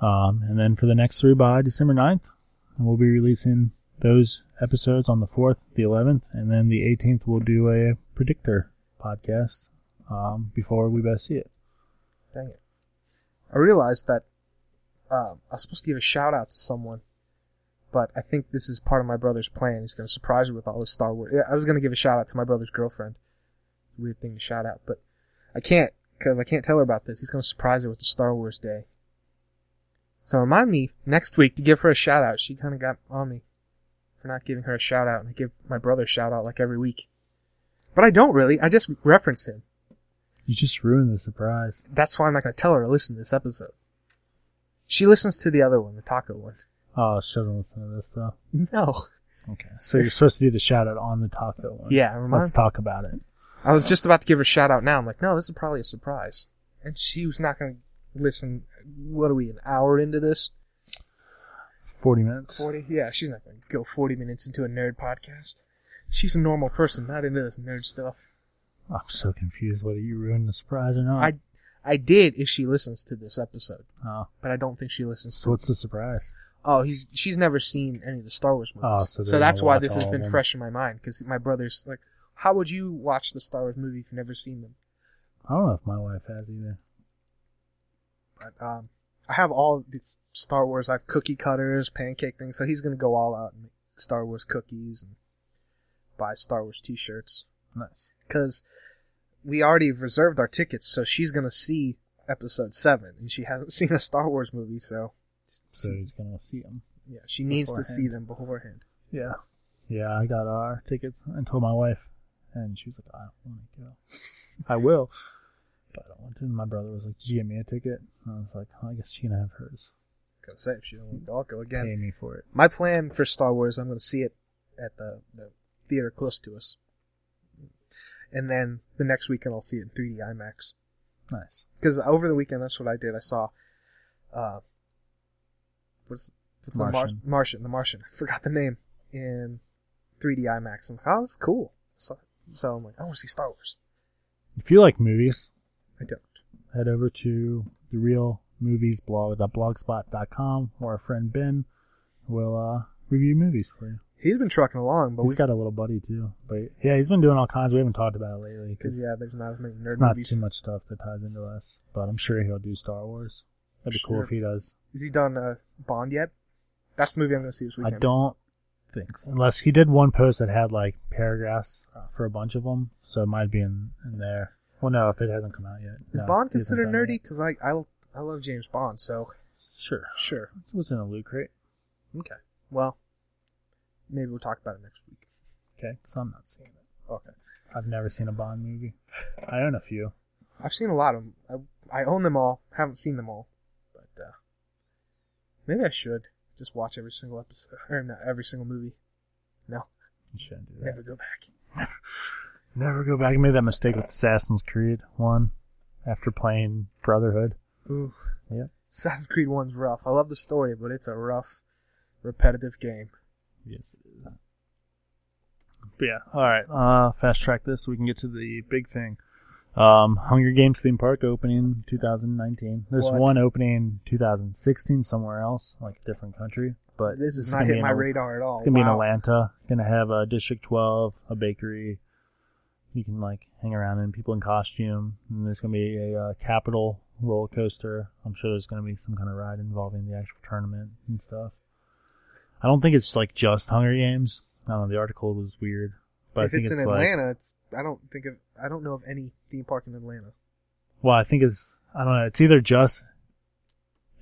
Um, and then for the next three by December 9th. And we'll be releasing those episodes on the 4th, the 11th, and then the 18th we'll do a predictor podcast um, before we best see it. Dang it. I realized that um, I was supposed to give a shout out to someone, but I think this is part of my brother's plan. He's going to surprise me with all his Star Wars. I was going to give a shout out to my brother's girlfriend. Weird thing to shout out, but I can't because I can't tell her about this. He's going to surprise her with the Star Wars Day. So remind me next week to give her a shout out. She kind of got on me for not giving her a shout out, and I give my brother a shout out like every week. But I don't really. I just reference him. You just ruined the surprise. That's why I'm not going to tell her to listen to this episode. She listens to the other one, the taco one. Oh, she doesn't listen to this though. No. Okay, so you're supposed to do the shout out on the taco one. Yeah, remind- Let's talk about it. I was just about to give her a shout out now. I'm like, no, this is probably a surprise. And she was not going to listen. What are we? An hour into this? Forty minutes. Forty? Yeah, she's not going to go forty minutes into a nerd podcast. She's a normal person, not into this nerd stuff. I'm so confused whether you ruined the surprise or not. I, I did if she listens to this episode, oh, but I don't think she listens so to. what's the surprise? Oh, he's she's never seen any of the Star Wars movies. Oh, so they're that's why watch this has all of been them. fresh in my mind because my brother's like, how would you watch the Star Wars movie if you've never seen them? I don't know if my wife has either. But um, I have all these Star Wars. I have cookie cutters, pancake things. So he's gonna go all out and make Star Wars cookies and buy Star Wars T-shirts Nice. because we already reserved our tickets. So she's gonna see Episode Seven, and she hasn't seen a Star Wars movie. So So he's gonna see them. yeah, she needs to see them beforehand. Yeah. Yeah, I got our tickets and told my wife, and she was like, I don't want to go. I will, but I don't want to. And my brother was like, Did you get me a ticket? And I was like, oh, I guess she can have hers. Gonna say if she don't want to go, I'll go again. Pay me for it. My plan for Star Wars, I'm going to see it at the, the theater close to us. And then the next weekend, I'll see it in 3D IMAX. Nice. Because over the weekend, that's what I did. I saw, uh, what's, what's the Mar- Martian. Martian, the Martian. I forgot the name in 3D IMAX. I'm like, oh, this cool. So, so I'm like, I want to see Star Wars. If you like movies, I don't. head over to the real movies blog at blogspot.com where our friend Ben will uh, review movies for you. He's been trucking along, but He's we've, got a little buddy too, but yeah, he's been doing all kinds. We haven't talked about it lately because yeah, there's not as many nerd it's not movies. too much stuff that ties into us. But I'm sure he'll do Star Wars. That'd be cool if he does. Has he done uh, Bond yet? That's the movie I'm going to see this weekend. I don't think so. unless he did one post that had like paragraphs uh, for a bunch of them, so it might be in, in there. Well, no, if it hasn't come out yet. Is No, Bond considered nerdy? Because I, I I love James Bond, so Sure. sure. It's what's in a loot crate. Okay. Well, maybe we'll talk about it next week. Okay, so I'm not seeing it. Okay. I've never seen a Bond movie. I own a few. I've seen a lot of them. I, I own them all. Haven't seen them all, but uh, maybe I should just watch every single episode or not every single movie. No, You shouldn't do that. never go back. Never go back. I made that mistake with Assassin's Creed 1 after playing Brotherhood. Ooh. Yep. Assassin's Creed One's rough. I love the story, but it's a rough, repetitive game. Yes, it is. But yeah, alright. Uh, fast track this so we can get to the big thing. Um, Hunger Games theme park opening 2019. There's What? one opening 2016 somewhere else, like a different country. But This is not gonna be hit in my Al- radar at all. It's gonna be in Wow. Atlanta. Gonna have a District 12, a bakery. You can like hang around in people in costume. And there's gonna be a uh, Capitol roller coaster. I'm sure there's gonna be some kind of ride involving the actual tournament and stuff. I don't think it's like just Hunger Games. I don't know. The article was weird, but if I think it's, it's, in like Atlanta, it's I don't think of I don't know of any theme park in Atlanta. well, I think it's I don't know. It's either just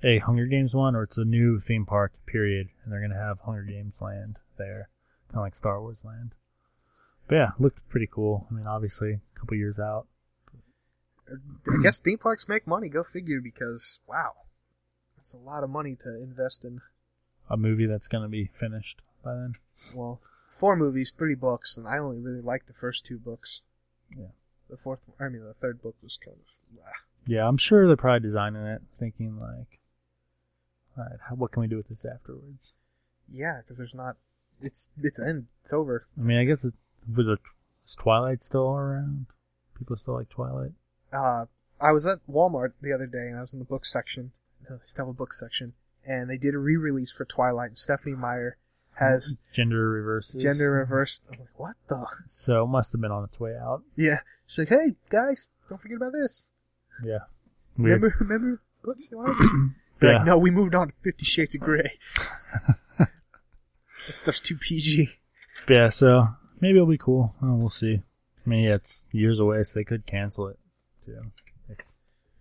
a Hunger Games one or it's a new theme park. Period, and they're gonna have Hunger Games Land there, kind of like Star Wars Land. But yeah, looked pretty cool. I mean, obviously, a couple years out. I guess theme parks make money. Go figure. Because wow, that's a lot of money to invest in. A movie that's gonna be finished by then. Well, four movies, three books, and I only really liked the first two books. Yeah. The fourth, I mean, the third book was kind of. ah. Yeah, I'm sure they're probably designing it, thinking like, all right, how, what can we do with this afterwards? Yeah, because there's not. It's it's end. It's over. I mean, I guess it, with the, is Twilight still around? People still like Twilight. Uh, I was at Walmart the other day, and I was in the book section. No, they still have a book section, and they did a re-release for Twilight. And Stephenie Meyer has gender reverses. gender reversed. I'm like, what the? So it must have been on its way out. Yeah. She's like, hey guys, don't forget about this. Yeah. Weird. Remember, remember you liked? Yeah. Like, no, we moved on to Fifty Shades of Grey. that stuff's too PG. Yeah, so maybe it'll be cool. Oh, we'll see. I mean, yeah, it's years away, so they could cancel it too if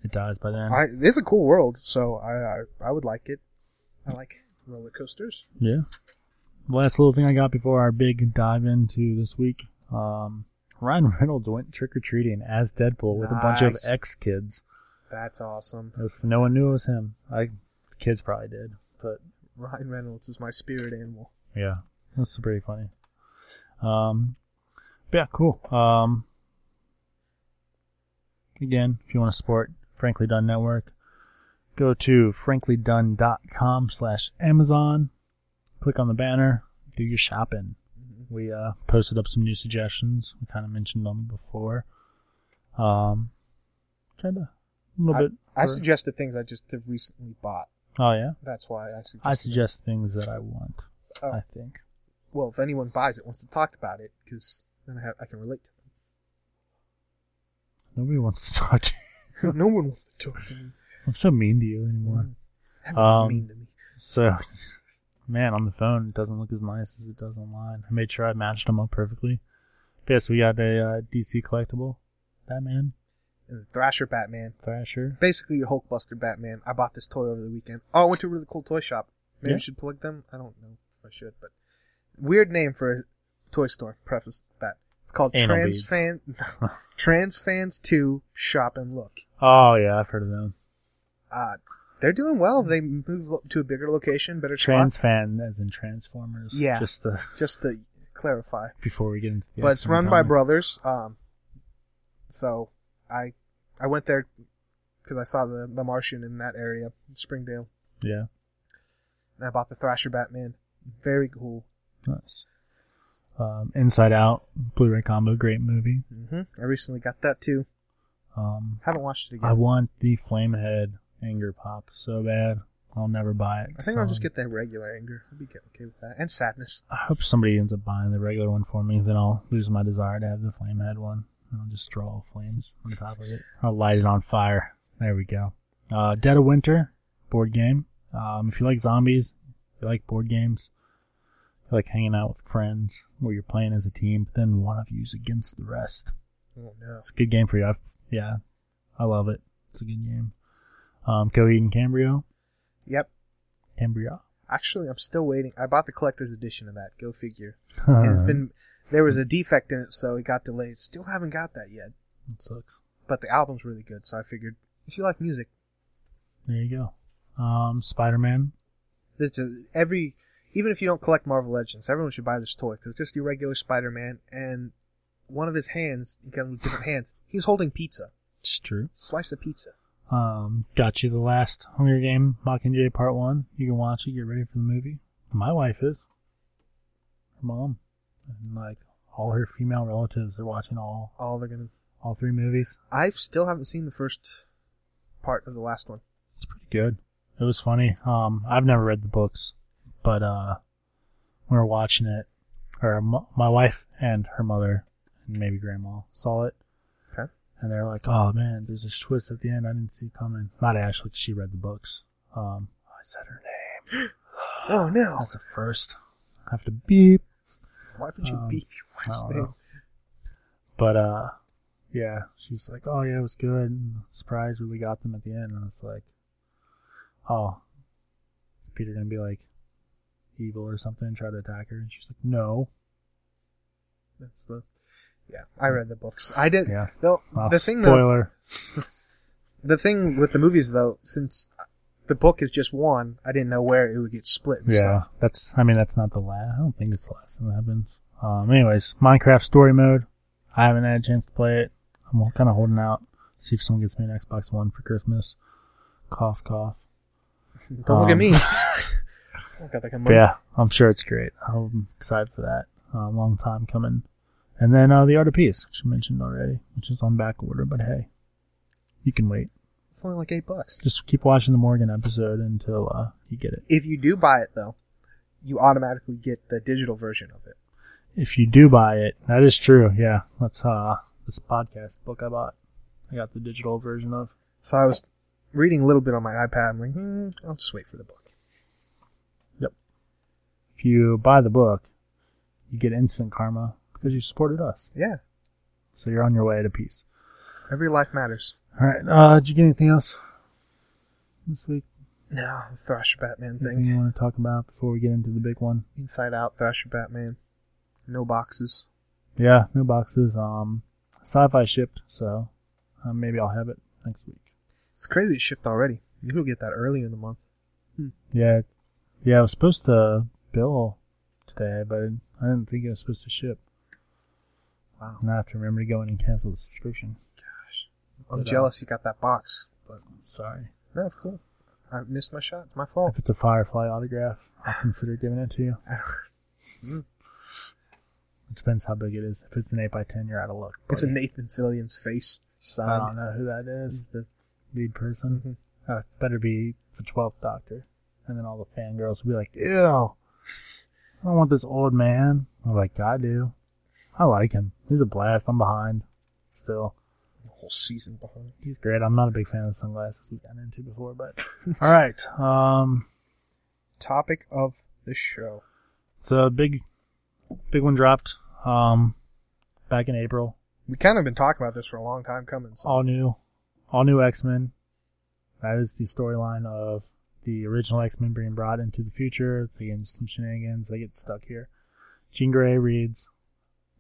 it dies by then. I, it's a cool world, so I, I I would like it. I like roller coasters. yeah. Last little thing I got before our big dive into this week. Um, Ryan Reynolds went trick or treating as Deadpool with a bunch of Nice. ex kids. That's awesome. If no one knew it was him, I the kids probably did, but Ryan Reynolds is my spirit animal. Yeah, that's pretty funny. Um, but yeah, cool. Um, again, if you want to support Frankly Done Network, go to franklydone.com slash Amazon, click on the banner, do your shopping. We uh, posted up some new suggestions. We kind of mentioned them before. Um, tried to a little bit. I for- suggested things I just have recently bought. Oh yeah, That's why I suggest. I suggest things that I want. Oh. I think. Well, if anyone buys it, wants to talk about it, because then I have I can relate to them. Nobody wants to talk to you. no one wants to talk to me. I'm so mean to you anymore. Everyone Um, mean to me. So, man, on the phone, it doesn't look as nice as it does online. I made sure I matched them up perfectly. But yes, we got a uh, DC collectible, Batman, And Thrasher Batman, Thrasher. basically a Hulkbuster Batman. I bought this toy over the weekend. Oh, I went to a really cool toy shop. Maybe Yeah. I should plug them. I don't know if I should, but weird name for a toy store. Preface that it's called Anal Trans. Fan Trans Fans Two Shop and Look. Oh yeah, I've heard of them. Uh, they're doing well. They moved lo- to a bigger location, better Trans spot. fan, as in Transformers. Yeah. Just uh, Just to clarify, before we get into. The but it's run by brothers. Um, so I I went there because I saw the the Martian in that area, Springdale, Yeah, and I bought the Thrasher Batman. Very cool. nice. Um, Inside Out, Blu-ray combo, great movie. hmm I recently got that too. Um, Haven't watched it again. I want the Flamehead Anger Pop so bad. I'll never buy it. I think I'll just get the regular anger. I'll be okay with that. And sadness. I hope somebody ends up buying the regular one for me. Then I'll lose my desire to have the flamehead one. And I'll just draw flames on top of it. I'll light it on fire. There we go. Uh, Dead of Winter board game. Um, if you like zombies, if you like board games, you like hanging out with friends where you're playing as a team, but then one of you's against the rest. Oh no. It's a good game for you. I've, yeah, I love it. It's a good game. Um, Coheed and Cambrio. Yep. Cambria. Actually, I'm still waiting. I bought the collector's edition of that. Go figure. And it's been there was a defect in it, so it got delayed. Still haven't got that yet. it sucks. But the album's really good, so I figured if you like music, There you go. Um, Spider-Man. this is every even if you don't collect Marvel Legends, everyone should buy this toy because it's just your regular Spider-Man, and one of his hands, he comes with different hands. He's holding pizza, It's true. slice of pizza. Um, got you the last Hunger Game Mockingjay Part One. You can watch it. Get ready for the movie. My wife is. Her mom, and like all her female relatives are watching all All they're gonna. all three movies. I still haven't seen the first part of the last one. It's pretty good. It was funny. Um, I've never read the books, but uh, we were watching it, or my wife and her mother and maybe grandma saw it. And they're like, "Oh man, there's this twist at the end I didn't see coming." Not Ashley, she read the books. Um, I said her name. Oh no! That's a first. I have to beep. Why would you um, beat your wife's name? But uh, yeah, she's like, "Oh yeah, it was good." And surprise, we got them at the end, and it's like, "Oh, Peter gonna be like evil or something, and try to attack her?" And she's like, "No." That's the. Yeah, I read the books. I did. Yeah. Though Well, the thing though, spoiler. the thing with the movies though, since the book is just one, I didn't know where it would get split. And Yeah, Stuff. that's. I mean, that's not the last. I don't think it's the last thing that happens. Um. Anyways, Minecraft story mode. I haven't had a chance to play it. I'm kind of holding out. See if someone gets me an Xbox One for Christmas. Cough, cough. Don't look at Um, me. I got that But yeah, I'm sure it's great. I'm excited for that. Uh, long time coming. And then uh, the Art of Peace, which I mentioned already, which is on back order. But hey, you can wait. It's only like eight bucks. Just keep watching the Morgan episode until uh, you get it. If you do buy it though, you automatically get the digital version of it. If you do buy it, that is true. Yeah, that's uh this podcast book I bought. I got the digital version of. So I was reading a little bit on my iPad. I'm like, hmm, I'll just wait for the book. Yep. If you buy the book, you get instant karma because you supported us. Yeah, So you're on your way to peace. every life matters. All right. Uh, did you get anything else this week? No, the Thrasher Batman Anything thing. you want to talk about before we get into the big one? Inside Out, Thrasher Batman. No boxes. Yeah, no boxes. Um, sci-fi shipped, so uh, maybe I'll have it next week. It's crazy it's shipped already. You could get that early in the month. Yeah, yeah. I was supposed to bill today, but I didn't think it was supposed to ship. Wow. And I have to remember to go in and cancel the subscription. Gosh. I'm But, uh, jealous you got that box, but Sorry. no, it's cool. I missed my shot. It's my fault. If it's a Firefly autograph, I'll consider giving it to you. Mm. It depends how big it is. If it's an 8x10, you're out of luck. It's a. Nathan Fillion's face I don't know who that is, the lead person. Mhm. Uh, better be the 12th Doctor. And then all the fangirls will be like, ew, I don't want this old man. I'm like, I do. I like him. He's a blast. I'm behind. Still. The whole season behind. He's great. I'm not a big fan of the sunglasses we've gotten into before, but all right. Um, Topic of the show. so big, big one dropped. Um, back in April. We kind of been talking about this for a long time coming. So. All new, all new X Men. That is the storyline of the original X Men being brought into the future. They get some shenanigans. They get stuck here. Jean Grey reads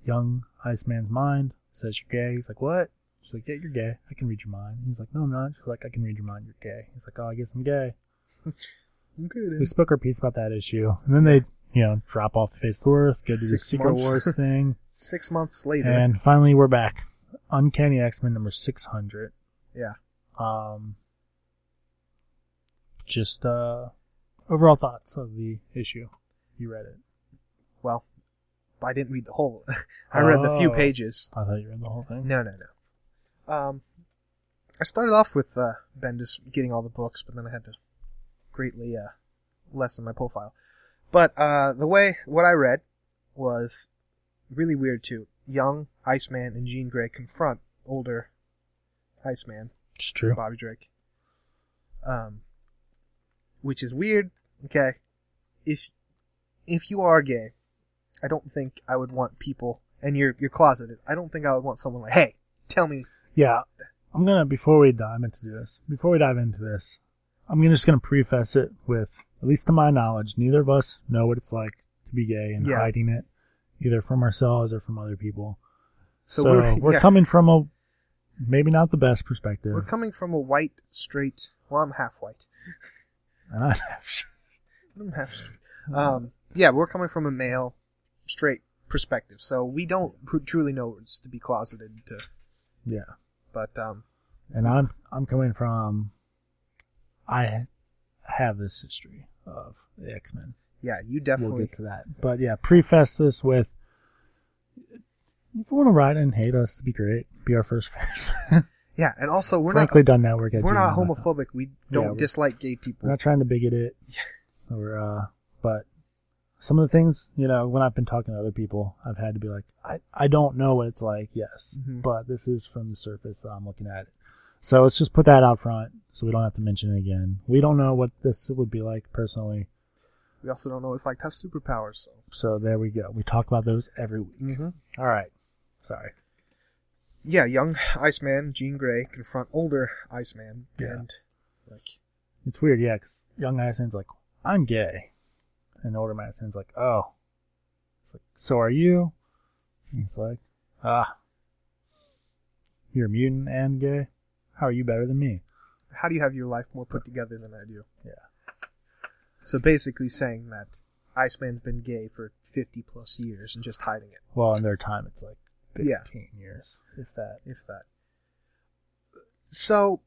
young Iceman's mind. Says you're gay. He's like, what? She's like, yeah, you're gay. I can read your mind. He's like, no, I'm not. She's like, I can read your mind. You're gay. He's like, oh, I guess I'm gay. Okay We spoke our piece about that issue, and then they, you know, drop off the face of the earth, go do the Secret months. Wars thing, Six months later. and finally we're back. Uncanny X Men number six hundred. yeah. Um, just uh, overall thoughts of the issue. You read it. Well, I didn't read the whole. I read the few Oh. pages. I thought you read the whole thing. No, no, no. Um, I started off with uh, Bendis getting all the books, but then I had to greatly uh, lessen my profile. But uh, the way what I read was really weird too. Young Iceman and Jean Grey confront older Iceman, It's true. Bobby Drake. Um, which is weird. Okay, if if you are gay, I don't think I would want people, and you're you're closeted. I don't think I would want someone like, hey, tell me Yeah, I'm gonna before we dive into this, before we dive into this, I'm gonna just gonna preface it with, at least to my knowledge, neither of us know what it's like to be gay and Yeah. hiding it, either from ourselves or from other people. So So, we're- we're, yeah. coming from a maybe not the best perspective. We're coming from a white, straight. Well, I'm half white. and I, I'm half. Um, yeah, we're coming from a male, straight perspective, so we don't truly know it's to be closeted. To, yeah, but um, and I'm I'm coming from. I have this history of the X Men. yeah, you definitely We'll get to that, but yeah, preface this with. If you want to write and hate us, to be great. Be our first fan. yeah, and also we're Frankly, not done network. at we're not homophobic. We don't we're- dislike gay people. We're not trying to bigot it. Or, uh, but some of the things, you know, when I've been talking to other people, I've had to be like, I, I don't know what it's like, yes, Mhm. but this is from the surface that I'm looking at it. So let's just put that out front so we don't have to mention it again. We don't know what this would be like personally. we also don't know what it's like to have superpowers. So. So there we go. We talk about those every week. Mm-hmm. All right. Sorry. Yeah, young Iceman, Jean Grey, confront older Iceman, Yeah. and like, It's weird, yeah, because young Iceman's like, I'm gay. And older Iceman's like, oh. It's like, so are you? And he's like, ah. You're a mutant and gay? How are you better than me? how do you have your life more put together than I do? Yeah. So basically saying that Iceman's been gay for 50 plus years and just hiding it, Well, in their time, it's like 15 Yeah. years, if that. if that. So,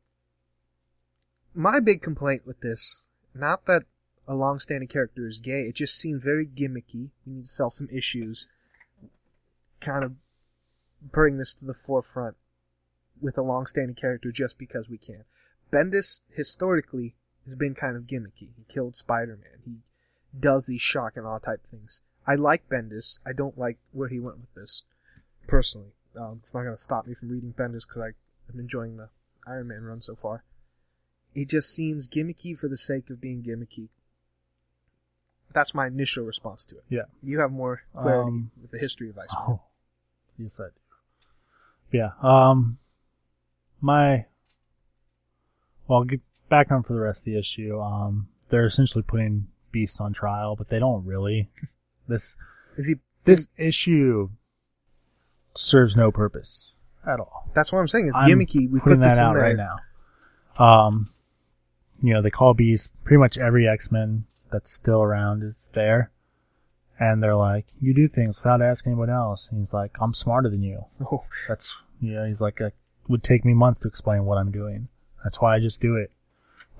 my big complaint with this, not that a long-standing character is gay, it just seemed very gimmicky. We need to sell some issues. Kind of bring this to the forefront with a long-standing character just because we can. Bendis, historically, has been kind of gimmicky. He killed Spider-Man. He does these shock and awe type things. I like Bendis. I don't like where he went with this, personally. Um, it's not going to stop me from reading Bendis because I'm enjoying the Iron Man run so far. It just seems gimmicky for the sake of being gimmicky. That's my initial response to it. Yeah. You have more clarity Um, with the history of Iceman. Oh, yes, I do. Yeah. Um, my well, get background for the rest of the issue. Um, they're essentially putting Beast on trial, but they don't really. This Is he? this issue serves no purpose at all. That's what I'm saying. It's I'm gimmicky. We put this that in out there. right now. Um, you know, they call Beast pretty much every X Men that's still around is there, and they're like, "You do things without asking anyone else." And he's like, "I'm smarter than you." Oh, That's yeah, he's like, "It would take me months to explain what I'm doing. That's why I just do it."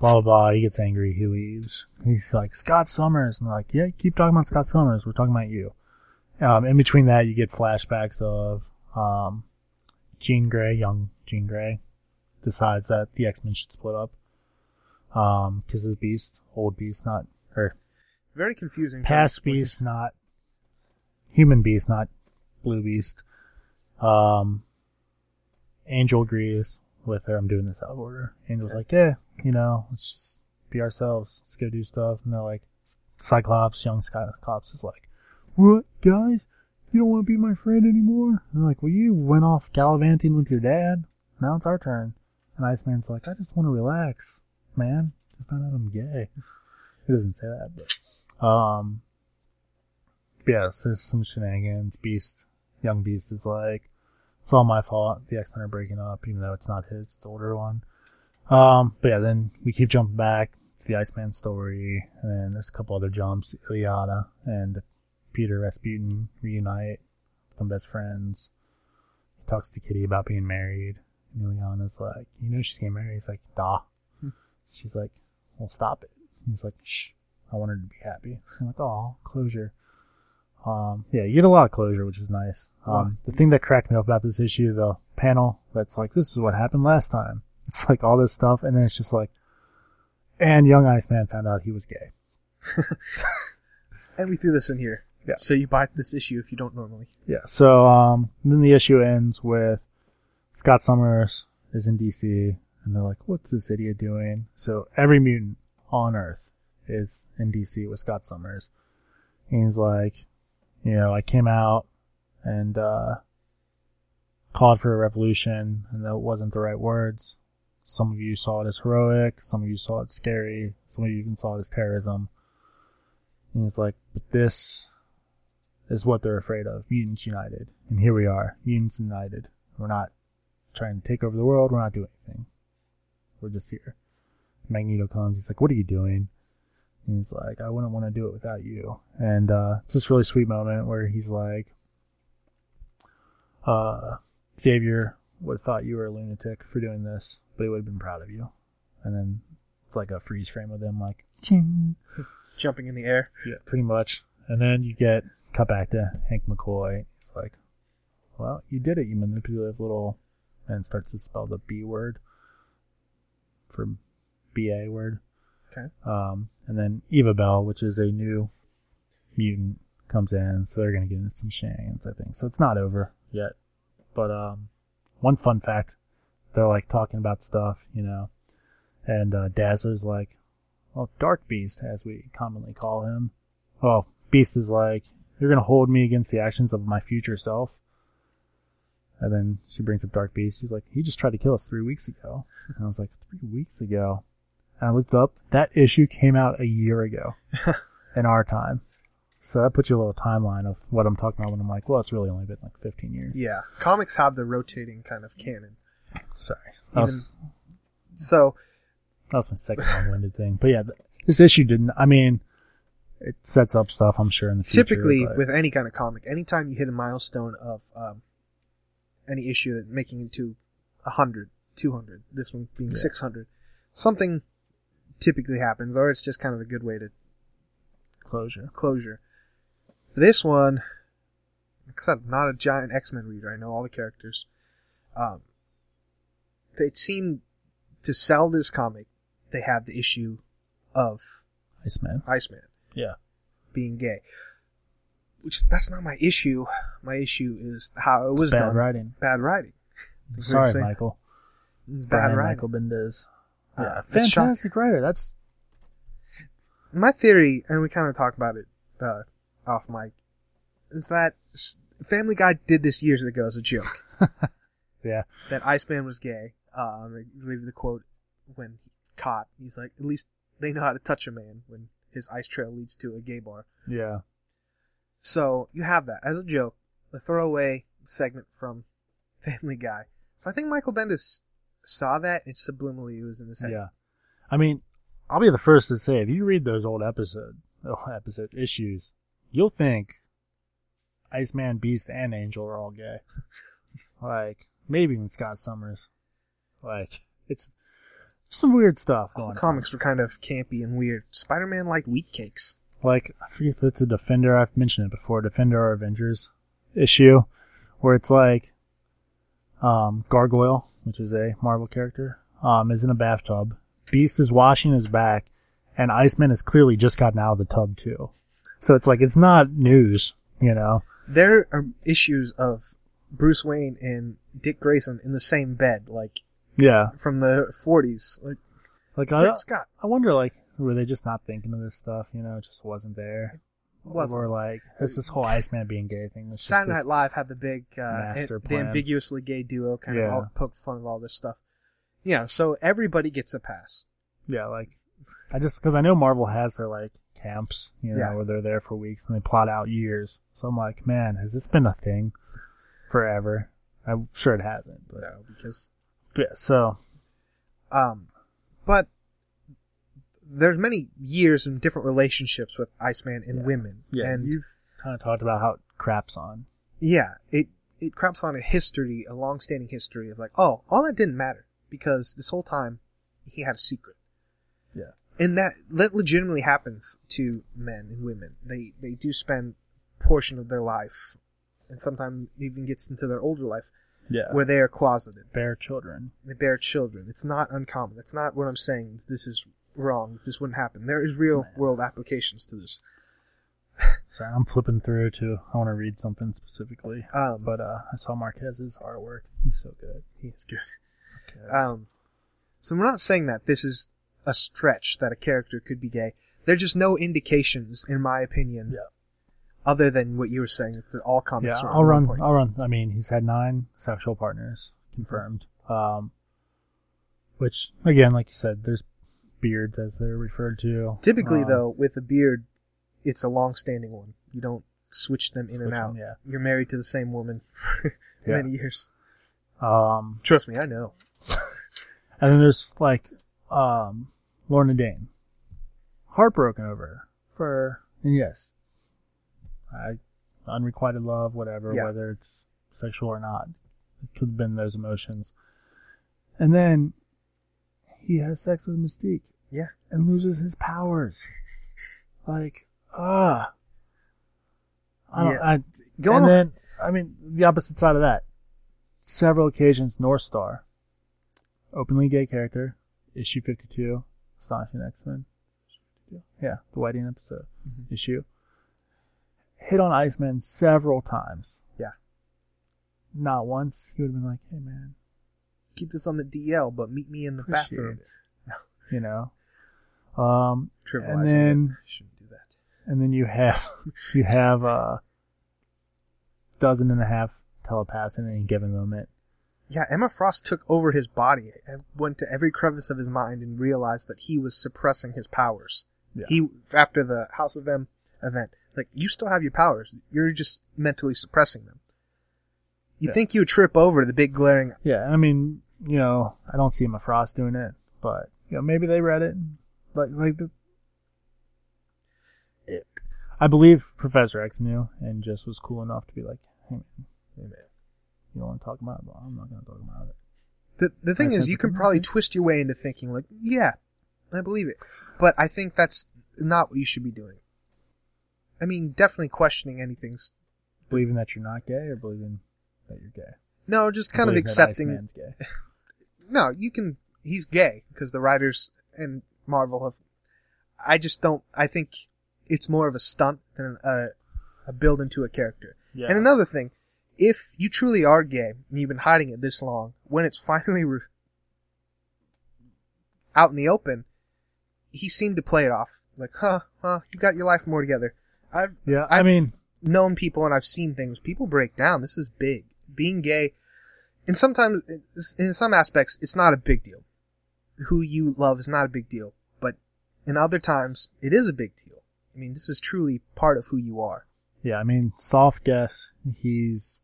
blah blah blah. He gets angry. He leaves. He's like Scott Summers, and they're like, yeah, keep talking about Scott Summers. We're talking about you. Um, in between that, you get flashbacks of um, Jean Grey, young Jean Grey, decides that the X Men should split up. Um, because his Beast, old Beast, not or Very confusing. past Beast, not human Beast, not Blue Beast. Um, Angel agrees with her. I'm doing this out of order. Angel's like, yeah, you know, let's just be ourselves. Let's go do stuff. And they're like, Cyclops, young Cyclops is like, what, guys? You don't want to be my friend anymore? And they're like, well, you went off gallivanting with your dad. Now it's our turn. And Iceman's like, I just want to relax, man. I found out I'm gay. He doesn't say that, but um, yes, there's some shenanigans. Beast, young Beast is like, it's all my fault. The X Men are breaking up, even though it's not his, it's older one. Um, but yeah, then we keep jumping back to the Iceman story, and then there's a couple other jumps. Illyana and Peter Rasputin reunite, become best friends. He talks to Kitty about being married, and Illyana's like, you know she's getting married. He's like, da. She's like, well, stop it. He's like, shh, I want her to be happy. I'm like, oh, closure. Um, yeah, you get a lot of closure, which is nice. Um, the thing that cracked me up about this issue, the panel that's like, this is what happened last time. It's like all this stuff, and then it's just like, and young Iceman found out he was gay. And we threw this in here. Yeah. So you buy this issue if you don't normally. Yeah. So um, then the issue ends with Scott Summers is in DC, and they're like, "What's this idiot doing?" So every mutant on Earth is in DC with Scott Summers. And he's like, you know, I came out and uh, called for a revolution, and that wasn't the right words. Some of you saw it as heroic. Some of you saw it scary. Some of you even saw it as terrorism. And he's like, but this is what they're afraid of. Mutants United. And here we are. Mutants United. We're not trying to take over the world. We're not doing anything. We're just here. Magneto comes. He's like, what are you doing? And he's like, I wouldn't want to do it without you. And, uh, it's this really sweet moment where he's like, uh, Xavier would have thought you were a lunatic for doing this, but he would have been proud of you. And then it's like a freeze frame of them like, ching. Jumping in the air. Yeah, pretty much. And then you get cut back to Hank McCoy. He's like, "Well, you did it, you manipulative little," and starts to spell the B word for BA word. Okay. Um, and then Eva Bell, which is a new mutant, comes in, so they're gonna get into some shenanigans, I think. So it's not over yet. But um, one fun fact, they're like talking about stuff, you know, and uh, Dazzler's like, well, Dark Beast, as we commonly call him. Well, Beast is like, you're gonna hold me against the actions of my future self. And then she brings up Dark Beast. She's like, he just tried to kill us three weeks ago. And I was like, three weeks ago? And I looked up, that issue came out a year ago in our time. So that puts you a little timeline of what I'm talking about when I'm like, well, it's really only been like 15 years. Yeah. Comics have the rotating kind of canon. Sorry. That was, So that was my second long-winded thing. But yeah, this issue didn't, I mean, it sets up stuff, I'm sure, in the future. typically but- with any kind of comic, anytime you hit a milestone of um, any issue that making it to 100, 200, this one being Yeah. 600, something typically happens, or it's just kind of a good way to closure. closure. This one, because I'm not a giant X Men reader, I know all the characters. Um, they seem to sell this comic. They have the issue of Iceman. Iceman Yeah. being gay, which that's not my issue. My issue is how it was Bad done. writing. Bad writing. Sorry. Michael. Bad Brian writing. Michael Bendis. Uh, Yeah, it's shock- fantastic writer. That's my theory, and we kind of talked about it uh, off mic, is that Family Guy did this years ago as a joke. yeah. that Iceman was gay. Um, I believe the quote when caught, he's like, at least they know how to touch a man when his ice trail leads to a gay bar. Yeah. So you have that as a joke, a throwaway segment from Family Guy. So I think Michael Bendis saw that and subliminally it was in his head. Yeah. I mean, I'll be the first to say if you read those old episode, old episode issues, you'll think Iceman, Beast, and Angel are all gay. like maybe even Scott Summers. Like it's some weird stuff All going the on. comics were kind of campy and weird. Spider-Man liked wheat cakes. Like I forget if it's a Defender. I've mentioned it before. Defender or Avengers issue, where it's like, um, Gargoyle, which is a Marvel character, um, is in a bathtub. Beast is washing his back, and Iceman has clearly just gotten out of the tub too. So it's like it's not news, you know. There are issues of Bruce Wayne and Dick Grayson in the same bed, like Yeah, from the 40s. Like like I, Scott I wonder, like, were they just not thinking of this stuff? You know, it just wasn't there. Wasn't. Or like, it's this whole Iceman being gay thing. It's Saturday this- Night Live had the big, uh, master the plan. ambiguously gay duo kind Yeah. of all poked fun of all this stuff. Yeah, so everybody gets a pass. Yeah, like I just because I know Marvel has their like camps, you know, Yeah. where they're there for weeks and they plot out years. So I'm like, man, has this been a thing forever? I'm sure it hasn't, but, No, because but yeah. So um, but there's many years and different relationships with Iceman and Yeah. women. yeah, and you've kind of talked about how it craps on. yeah, it it craps on a history, a long-standing history of like, oh, all that didn't matter because this whole time he had a secret. Yeah. and that that legitimately happens to men and women. They they do spend portion of their life, and sometimes even gets into their older life Yeah, where they are closeted. bear children. They bear children. It's not uncommon. That's not what I'm saying. This is wrong. This wouldn't happen. There is real world applications to this. Sorry, I'm flipping through to. I want to read something specifically, Um, but uh, I saw Marquez's artwork. He's so good. he is good. Marquez. Um, so we're not saying that this is a stretch that a character could be gay. There are just no indications, in my opinion, Yeah. other than what you were saying. That all comics yeah, are I'll run. point. I'll run. I mean, he's had nine sexual partners confirmed. Um, which again, like you said, there's beards as they're referred to. Typically, Um, though, with a beard, it's a long-standing one. You don't switch them in and out. them, yeah. You're married to the same woman for Yeah. many years. Um, Trust me, I know. and then there's like um, Lorna Dane, heartbroken over her for, and yes, I unrequited love, whatever, Yeah. whether it's sexual or not, it could have been those emotions. And then he has sex with Mystique. Yeah. and loses his powers. Like, ah. I don't, Yeah. I, Go and on. then, I mean, the opposite side of that. Several occasions, Northstar, openly gay character, issue 52, Astonishing X-Men. Yeah, the wedding episode Mhm. issue. Hit on Iceman several times. Yeah. Not once. He would have been like, hey man, Keep this on the DL, but meet me in the bathroom. You know. Um, And then-. Shouldn't do that. and then you have you have a dozen and a half telepaths in any given moment. Yeah, Emma Frost took over his body and went to every crevice of his mind and realized that he was suppressing his powers. Yeah. He after the House of M event, like you still have your powers, you're just mentally suppressing them. You Yeah. think you would trip over the big glaring Yeah, I mean, you know, I don't see Emma Frost doing it, but you know, maybe they read it. Like, like the. It, I believe Professor X knew and just was cool enough to be like, "Hey man, hey man, you don't want to talk about it? Well, I'm not going to talk about it." The the thing is, you can probably twist your way into thinking like, yeah, I believe it, but I think that's not what you should be doing. I mean, definitely questioning anything's Believing that you're not gay or believing that you're gay. no, just kind of accepting. Gay. No, you can. He's gay because the writers and Marvel have. I just don't. I think it's more of a stunt than a, a build into a character. Yeah. And another thing, if you truly are gay and you've been hiding it this long, when it's finally re- out in the open, he seemed to play it off like, huh, huh, you got your life more together. I've yeah, I I've mean, known people and I've seen things. People break down. This is big. Being gay, and sometimes in some aspects, it's not a big deal. Who you love is not a big deal, but in other times, it is a big deal. I mean, this is truly part of who you are. Yeah, I mean, soft guess, he's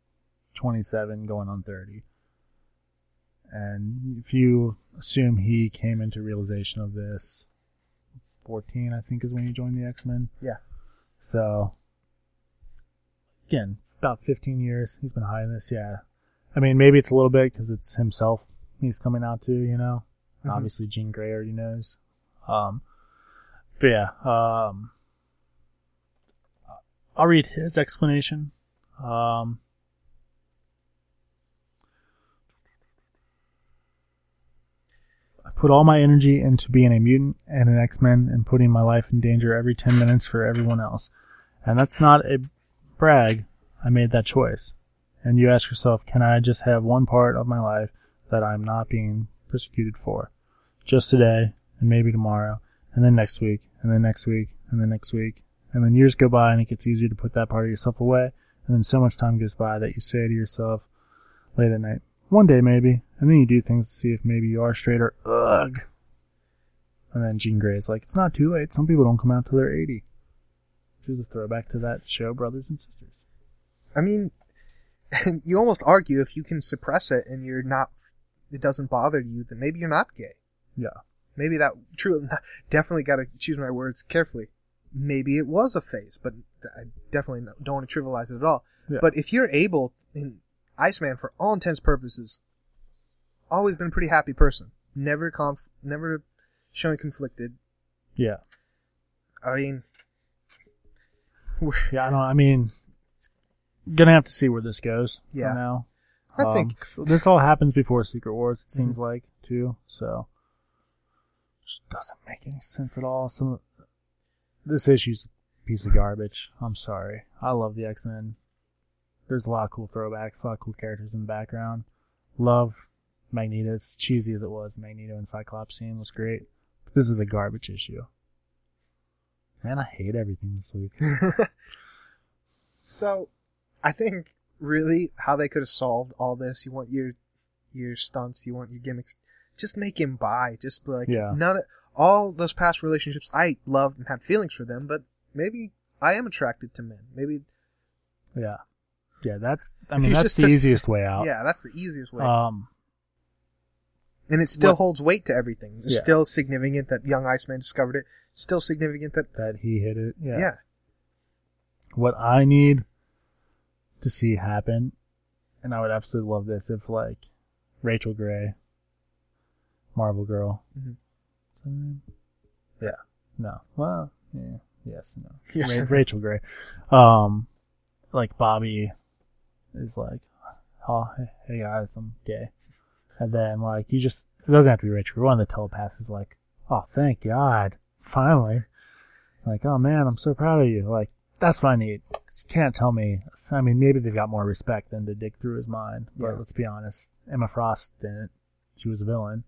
27 going on 30. And if you assume he came into realization of this 14, I think is when he joined the X-Men. Yeah. So again, about 15 years he's been hiding this, yeah. I mean, maybe it's a little bit cuz it's himself he's coming out to, you know. Mhm. obviously Jean Grey already knows. Um, but yeah, um, I'll read his explanation. Um, I put all my energy into being a mutant and an X-Men and putting my life in danger every 10 minutes for everyone else. And that's not a brag. I made that choice. And you ask yourself, can I just have one part of my life that I'm not being persecuted for? Just today, and maybe tomorrow, and then next week, and then next week, and then next week. And then years go by and it gets easier to put that part of yourself away. And then so much time goes by that you say to yourself late at night, one day maybe. And then you do things to see if maybe you are straight or ugh. And then Jean Grey is like, it's not too late. Some people don't come out till they're 80. Which is a throwback to that show, Brothers and Sisters. I mean, you almost argue if you can suppress it and you're not, it doesn't bother you, then maybe you're not gay. Yeah. Maybe that true. Definitely got to choose my words carefully. Maybe it was a phase, but I definitely don't want to trivialize it at all. Yeah. But if you're able, in Iceman, for all intents and purposes, always been a pretty happy person. Never conf, never showing conflicted. Yeah. I mean, Yeah, I don't, I mean, gonna have to see where this goes Yeah. now. I Um, think 'cause this all happens before Secret Wars, it seems like, too, so. Just doesn't make any sense at all. Some, this issue's a piece of garbage. I'm sorry. I love the X-Men. There's a lot of cool throwbacks, a lot of cool characters in the background. Love Magneto, as cheesy as it was, Magneto and Cyclops scene was great. But this is a garbage issue. Man, I hate everything this week. So, I think really how they could have solved all this. You want your your stunts, you want your gimmicks. Just make him buy. Just be like Yeah. none of all those past relationships. I loved and had feelings for them, but maybe I am attracted to men. Maybe Yeah. Yeah, that's, I mean, that's the took- easiest way out. yeah, that's the easiest way. Um, and it still what- holds weight to everything. It's Yeah. still significant that young Iceman discovered it. Still significant that that he hit it. Yeah. yeah. What I need to see happen, and I would absolutely love this if like Rachel Grey, Marvel Girl. Mhm. Is that her name? Yeah. No. Well. Yeah. Yes. No. Yes. Ra- Rachel Grey. Um, like Bobby is like, oh, hey, hey guys, I'm gay. And then like you just it doesn't have to be Rachel. Gray. One of the telepaths is like, oh, thank God, finally. Like, oh man, I'm so proud of you. Like, that's what I need. You can't tell me. I mean, maybe they've got more respect than to dig through his mind. But Yeah. let's be honest, Emma Frost didn't. She was a villain.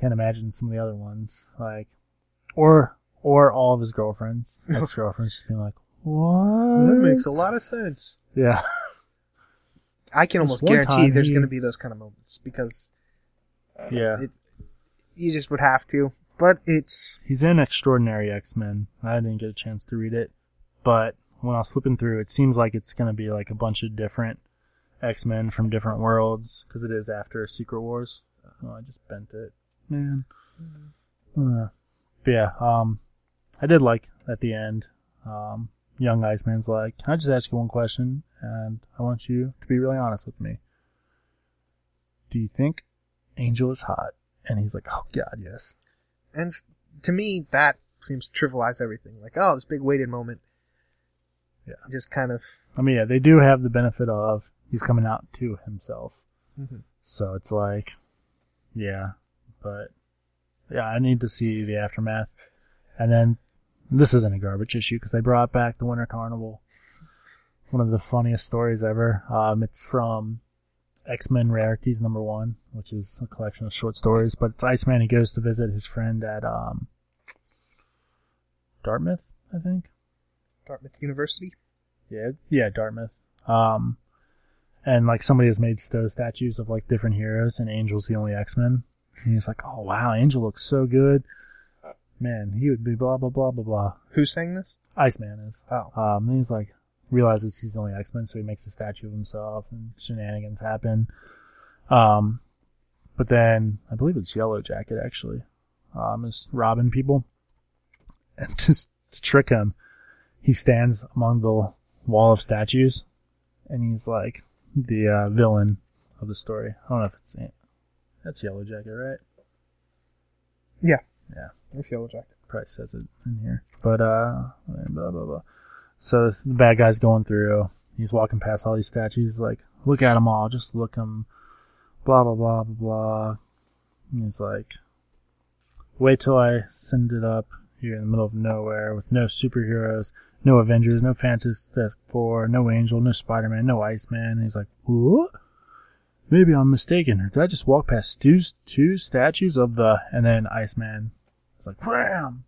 Can't imagine some of the other ones, like, or or all of his girlfriends, ex girlfriends, just being like, what? That makes a lot of sense. yeah, I can almost guarantee there's he- going to be those kind of moments because yeah. it, you just would have to. But it's He's in Extraordinary X Men. I didn't get a chance to read it, but when I was flipping through, it seems like it's going to be like a bunch of different X Men from different worlds because it is after Secret Wars. Oh, I just bent it, man. Uh, but yeah, um, I did like at the end. Um, young Iceman's like, "Can I just ask you one question?" And I want you to be really honest with me. Do you think Angel is hot? And he's like, "Oh God, yes." And to me that seems to trivialize everything. Like oh, this big weighted moment. Yeah. Just kind of. I mean, yeah, they do have the benefit of he's coming out to himself. Mhm. So it's like, yeah, but yeah, I need to see the aftermath. And then this isn't a garbage issue because they brought back the Winter Carnival. One of the funniest stories ever. Um, it's from X Men Rarities number one, which is a collection of short stories. But it's Iceman. who goes to visit his friend at um, Dartmouth, I think. Dartmouth University. Yeah, yeah, Dartmouth. Um, and like somebody has made Stowe statues of like different heroes, and Angel's the only X Men. And he's like, oh wow, Angel looks so good. Man, he would be blah blah blah blah blah. Who's saying this? Iceman is. Oh, Um, and he's like realizes he's the only X Men, so he makes a statue of himself, and shenanigans happen. Um, but then I believe it's Yellow Jacket actually. Um, is robbing people, and just to trick him, he stands among the wall of statues, and he's like the uh, villain of the story. I don't know if it's that's Yellow Jacket, right? Yeah, yeah, it's Yellow Jacket. Price says it in here. But uh, blah blah blah. So the bad guy's going through. He's walking past all these statues. Like, look at them all. Just look them. Blah blah blah blah blah. And he's like, wait till I send it up here in the middle of nowhere with no superheroes, no Avengers, no Fantastic Four, no Angel, no Spider Man, no Iceman. And he's like, what? Maybe I'm mistaken. Did I just walk past two, two statues of the and then Iceman? It's like wham.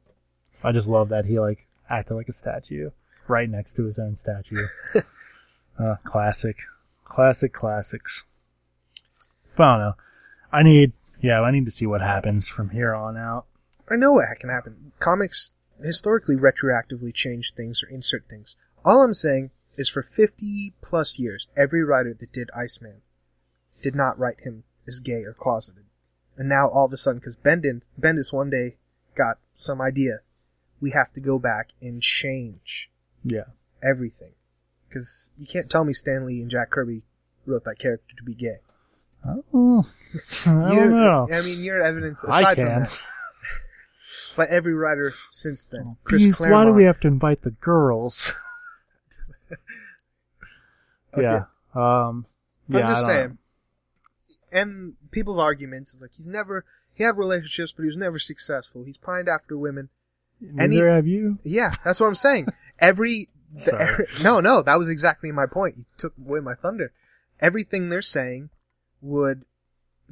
I just love that he like acted like a statue right next to his own statue. uh, classic, classic classics. But I don't know. I need yeah, I need to see what happens from here on out. I know what can happen. Comics historically retroactively change things or insert things. All I'm saying is for 50 plus years, every writer that did Iceman did not write him as gay or closeted. And now all of a sudden, because Bendis, Bendis one day got some idea, we have to go back and change Yeah. everything. Because you can't tell me Stan Lee and Jack Kirby wrote that character to be gay. Oh, I You're- don't know. I mean, you're evidence I aside can. from that. But every writer since then, Chris Please, Claremont. why do we have to invite the girls? Okay. Yeah. Um. Yeah. I'm just I don't- saying. And people's arguments is like he's never he had relationships, but he was never successful. He's pined after women. And he- Neither have you. Yeah, that's what I'm saying. Every the- no, no, that was exactly my point. You took away my thunder. Everything they're saying would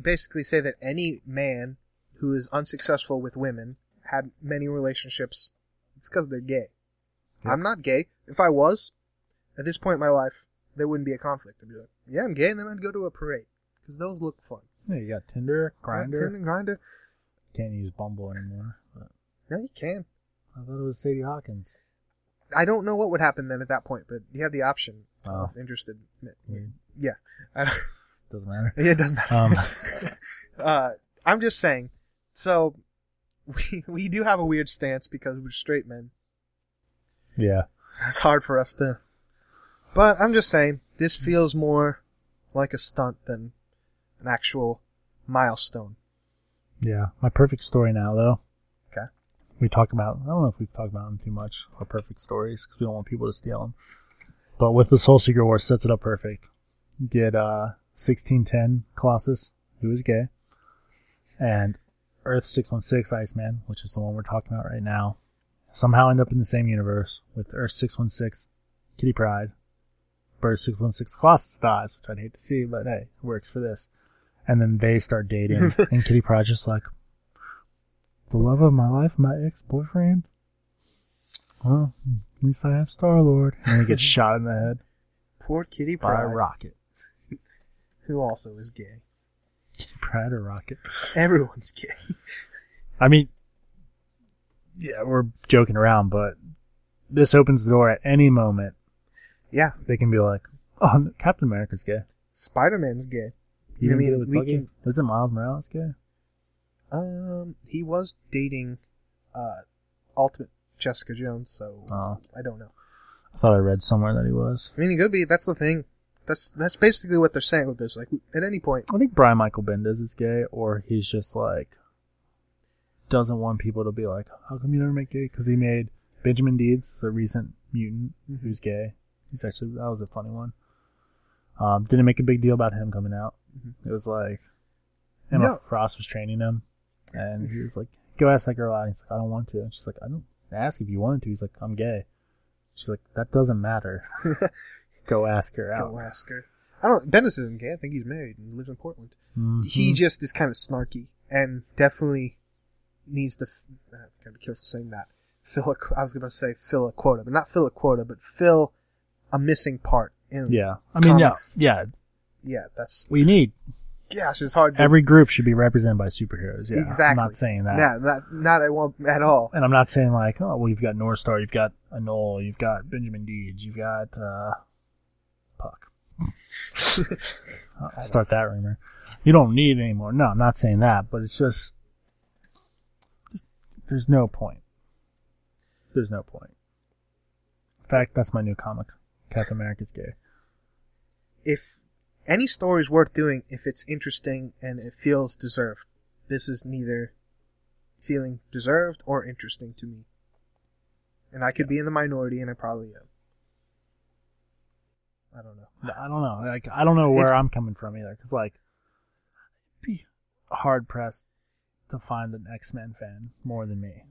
basically say that any man who is unsuccessful with women had many relationships. It's because they're gay. Yep. I'm not gay. If I was, at this point in my life, there wouldn't be a conflict. I'd be like, yeah, I'm gay, and then I'd go to a parade because those look fun. Yeah, you got Tinder, Grindr. Tinder, Grindr. Can't use Bumble anymore. But Yeah, you can. I thought it was Sadie Hawkins. I don't know what would happen then at that point, but you have the option Oh. of interested. Weird. Yeah, I don't, Doesn't matter. Yeah, it doesn't matter. Um. uh, I'm just saying. So we we do have a weird stance because we're straight men. Yeah. So it's hard for us to. But I'm just saying this feels more like a stunt than an actual milestone. Yeah. My perfect story now, though. We talked about. I don't know if we've talked about them too much. Our perfect stories because we don't want people to steal them. But with the Soul Seeker War, sets it up perfect. You get uh 1610 Colossus, who is gay, and Earth 616 Iceman, which is the one we're talking about right now, somehow end up in the same universe with Earth 616 Kitty Pryde. Bird 616 Colossus dies, which I'd hate to see, but hey, it works for this. And then they start dating, and Kitty Pryde's just like, the love of my life, my ex-boyfriend? Well, at least I have Star-Lord. And he gets shot in the head Poor Kitty by a rocket. who also is gay. Kitty Pryde or rocket? Everyone's gay. I mean, yeah, we're joking around, but this opens the door at any moment. Yeah, They can be like, oh, Captain America's gay. Spider Man's gay. You I mean, it with we Bucky? can- Isn't Miles Morales gay? Um, he was dating, uh, Ultimate Jessica Jones, so Oh, I don't know. I thought I read somewhere that he was. I mean, he could be. That's the thing. That's that's basically what they're saying with this. Like, at any point, I think Brian Michael Bendis is gay, or he's just like doesn't want people to be like, "How come you never make gay?" Because he made Benjamin Deeds, a recent mutant who's gay. He's actually that was a funny one. Um, didn't make a big deal about him coming out. It was like Emma No. Frost was training him, and he was like, "Go ask that girl out." He's like, "I don't want to." And she's like, "I don't ask if you wanted to." He's like, "I'm gay." She's like, "That doesn't matter. Go ask her out." go ask her. I don't. Bendis isn't gay. I think he's married and lives in Portland. Mhm. He just is kind of snarky and definitely needs to. I gotta be careful saying that. Fill a. I was gonna say fill a quota, but not fill a quota, but fill a missing part. In, Yeah, I mean, Comics. yeah, yeah. Yeah, that's. We need Gosh, it's hard. To, every group should be represented by superheroes. Yeah, Exactly. I'm not saying that, Yeah, not not at one at all. and I'm not saying like, oh, well, you've got Northstar, you've got Anole, you've got Benjamin Deeds, you've got uh, Puck. I'll start that rumor. You don't need anymore. No, I'm not saying that, but it's just there's no point. There's no point. In fact, that's my new comic. Captain America's gay. If any story is worth doing, if it's interesting and it feels deserved, this is neither feeling deserved or interesting to me. And I could be in the minority, and I probably am. I don't know. I don't know. Like I don't know where It's- I'm coming from either, because like, be hard pressed to find an X Men fan more than me.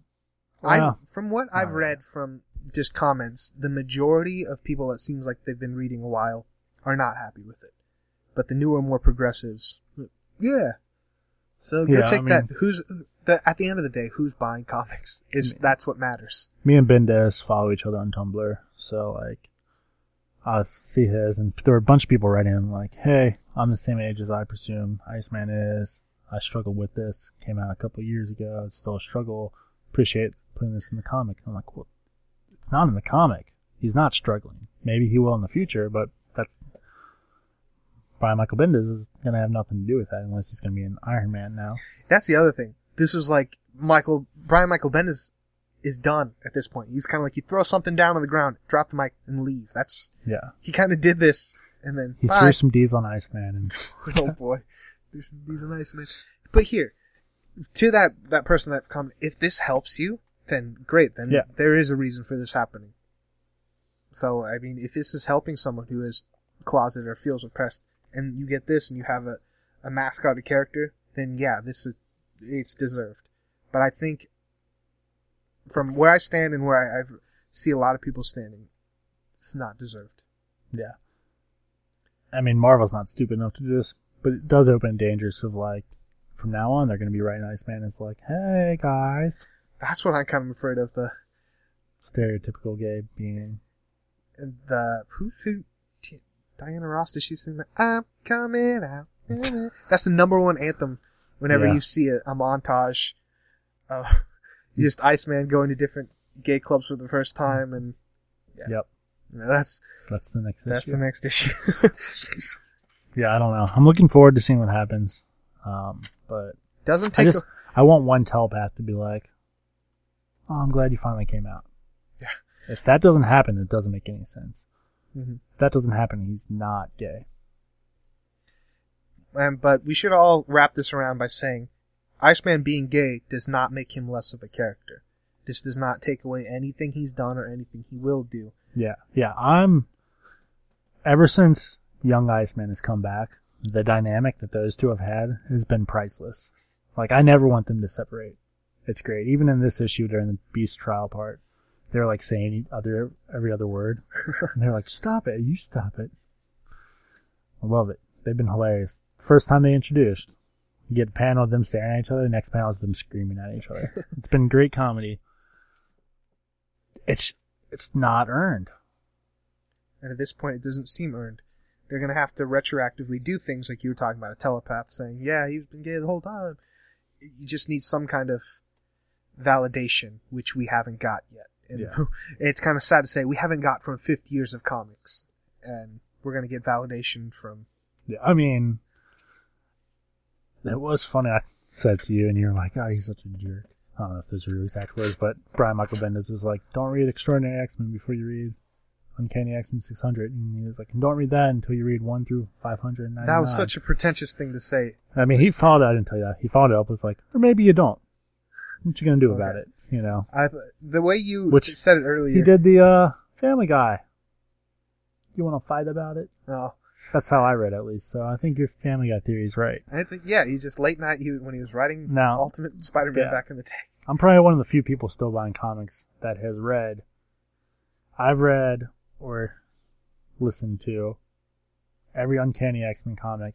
I from what I've really. read from just comments, the majority of people that seems like they've been reading a while are not happy with it. But the newer, more progressives, yeah. So go Yeah, I take that. Who's the, at the end of the day? Who's buying comics? Is that's what matters. me and Bendis follow each other on Tumblr, so like, I see his, and there were a bunch of people writing in like, "Hey, I'm the same age as I presume Iceman is. I struggled with this. Came out a couple of years ago. It's still a struggle. Appreciate putting this in the comic." I'm like, "Well, it's not in the comic. He's not struggling. Maybe he will in the future, but that's." Brian Michael Bendis is gonna have nothing to do with that unless he's gonna be an Iron Man now. That's the other thing. This was like Michael Brian Michael Bendis is done at this point. He's kind of like you throw something down on the ground, drop the mic, and leave. That's Yeah, he kind of did this, and then he bye. Oh, threw some D's on Iceman, and oh boy, there's these are nice man. But here, to that that person that come, if this helps you, then great. Then Yeah. there is a reason for this happening. So I mean, if this is helping someone who is closeted or feels oppressed, and you get this, and you have a a mascot character, then yeah, this is it's deserved. But I think from where I stand and where I, I see a lot of people standing, it's not deserved. Yeah. I mean, Marvel's not stupid enough to do this, but it does open dangers of like, from now on, they're going to be writing Iceman as like, hey guys, That's what I'm kind of afraid of. The stereotypical gay being. the who who Diana Ross does she sing that I'm coming out? That's the number one anthem. Whenever Yeah. you see a, a montage of just Iceman going to different gay clubs for the first time, and Yeah. Yep, you that's that's the next issue. that's issue. the next issue. yeah, I don't know. I'm looking forward to seeing what happens. Um, but Doesn't I take. just I want one telepath to be like, "Oh, I'm glad you finally came out." Yeah. If that doesn't happen, it doesn't make any sense. a, Mhm. If that doesn't happen, he's not gay. Um, but we should all wrap this around by saying, Iceman being gay does not make him less of a character. This does not take away anything he's done or anything he will do. Yeah, yeah. I'm. Ever since Young Iceman has come back, the dynamic that those two have had has been priceless. Like I never want them to separate. It's great. Even in this issue during the Beast trial part, they're like saying other every other word, and they're like, "Stop it! You stop it!" I love it. They've been hilarious. First time they introduced, you get a panel of them staring at each other. The next panel is them screaming at each other. it's been great comedy. It's it's not earned. And at this point, it doesn't seem earned. They're going to have to retroactively do things like you were talking about a telepath saying, yeah, he's been gay the whole time. You just need some kind of validation, which we haven't got yet. And Yeah. it's kind of sad to say we haven't got from 50 years of comics. And we're going to get validation from. Yeah, I mean, it was funny. I said to you, and you're like, "Oh, he's such a jerk." I don't know if those are really exact words, but Brian Michael Bendis was like, "Don't read Extraordinary X Men before you read Uncanny X Men 600," and he was like, "Don't read that until you read one through 599." That was such a pretentious thing to say. I mean, he followed. I didn't tell you that. He followed it up with like, "Or maybe you don't." What you gonna do about it? You know, I, the way you Which- said it earlier. he did the uh, Family Guy. You want to fight about it? Oh, That's how I read it, at least. So I think your Family Guy theory is right. I think, yeah, he just late night he, when he was writing No. Ultimate Spider Man Yeah. back in the day. I'm probably one of the few people still buying comics that has read. I've read or listened to every Uncanny X Men comic.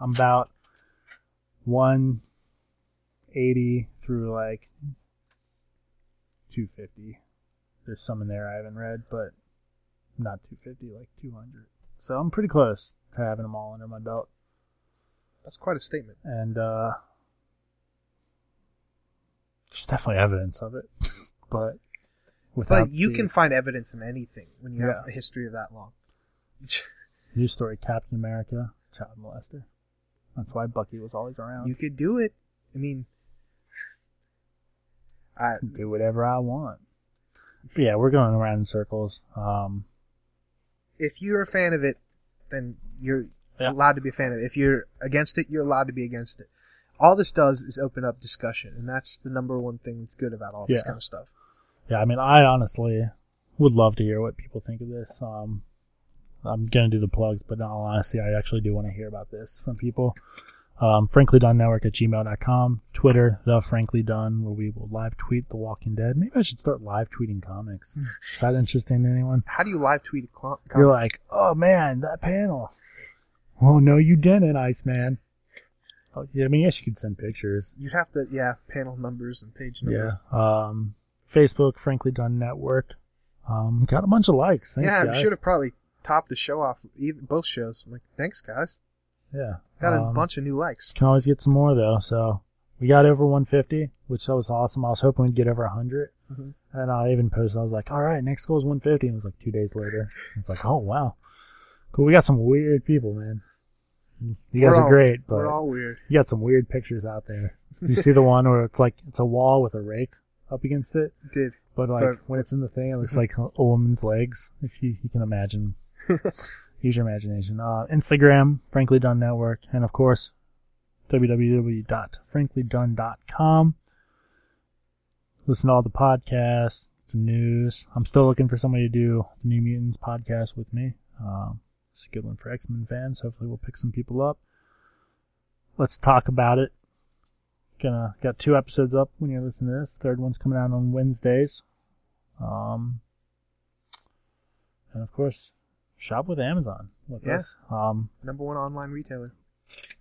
I'm about 180 through like 250. There's some in there I haven't read, but not 250, like 200. So I'm pretty close to having them all under my belt. That's quite a statement. and uh there's definitely evidence of it but without But you the can find evidence in anything when you have Yeah. a history of that long. news story captain america child molester that's why bucky was always around You could do it. I mean, I, do whatever i want but yeah we're going around in circles um if you're a fan of it, then you're Yeah. allowed to be a fan of it. If you're against it, you're allowed to be against it. all this does is open up discussion, and that's the number one thing that's good about all this Yeah. kind of stuff. Yeah, I mean, I honestly would love to hear what people think of this. Um, I'm gonna do the plugs, but in all honesty, I actually do want to hear about this from people. Um, frankly done network at gmail.com, Twitter, the frankly done, where we will live tweet The Walking Dead. Maybe I should start live tweeting comics. Is that interesting to anyone? How do you live tweet a co- You're like, oh man, that panel. Oh no, you didn't, Iceman. Oh, yeah, I mean, yes, you could send pictures. You'd have to, yeah, panel numbers and page Yeah. numbers. Um, Facebook, frankly done network. Um, got a bunch of likes. Thanks, yeah, guys. we should have probably topped the show off, either, both shows. I'm like, thanks, guys. Yeah. Got a Um, bunch of new likes. Can always get some more though. So we got over 150, which that was awesome. I was hoping we'd get over 100. Mhm. And I even posted, I was like, all right, next goal is 150. And it was like two days later. It's like, oh, wow. Cool. We got some weird people, man. You guys We're are all- great, but We're all weird. you got some weird pictures out there. You see the one where it's like, it's a wall with a rake up against it. Did. But like But- when it's in the thing, it looks like a a woman's legs. If you, you can imagine, use your imagination. Uh, Instagram, Frankly Done Network, and of course, www.franklydone.com. Listen to all the podcasts, some news. I'm still looking for somebody to do the New Mutants podcast with me. Um, it's a good one for X Men fans. Hopefully, we'll pick some people up. Let's talk about it. Gonna got two episodes up when you're listening to this. Third one's coming out on Wednesdays. Um, and of course, shop with Amazon with Yeah. us. Um, Number one online retailer.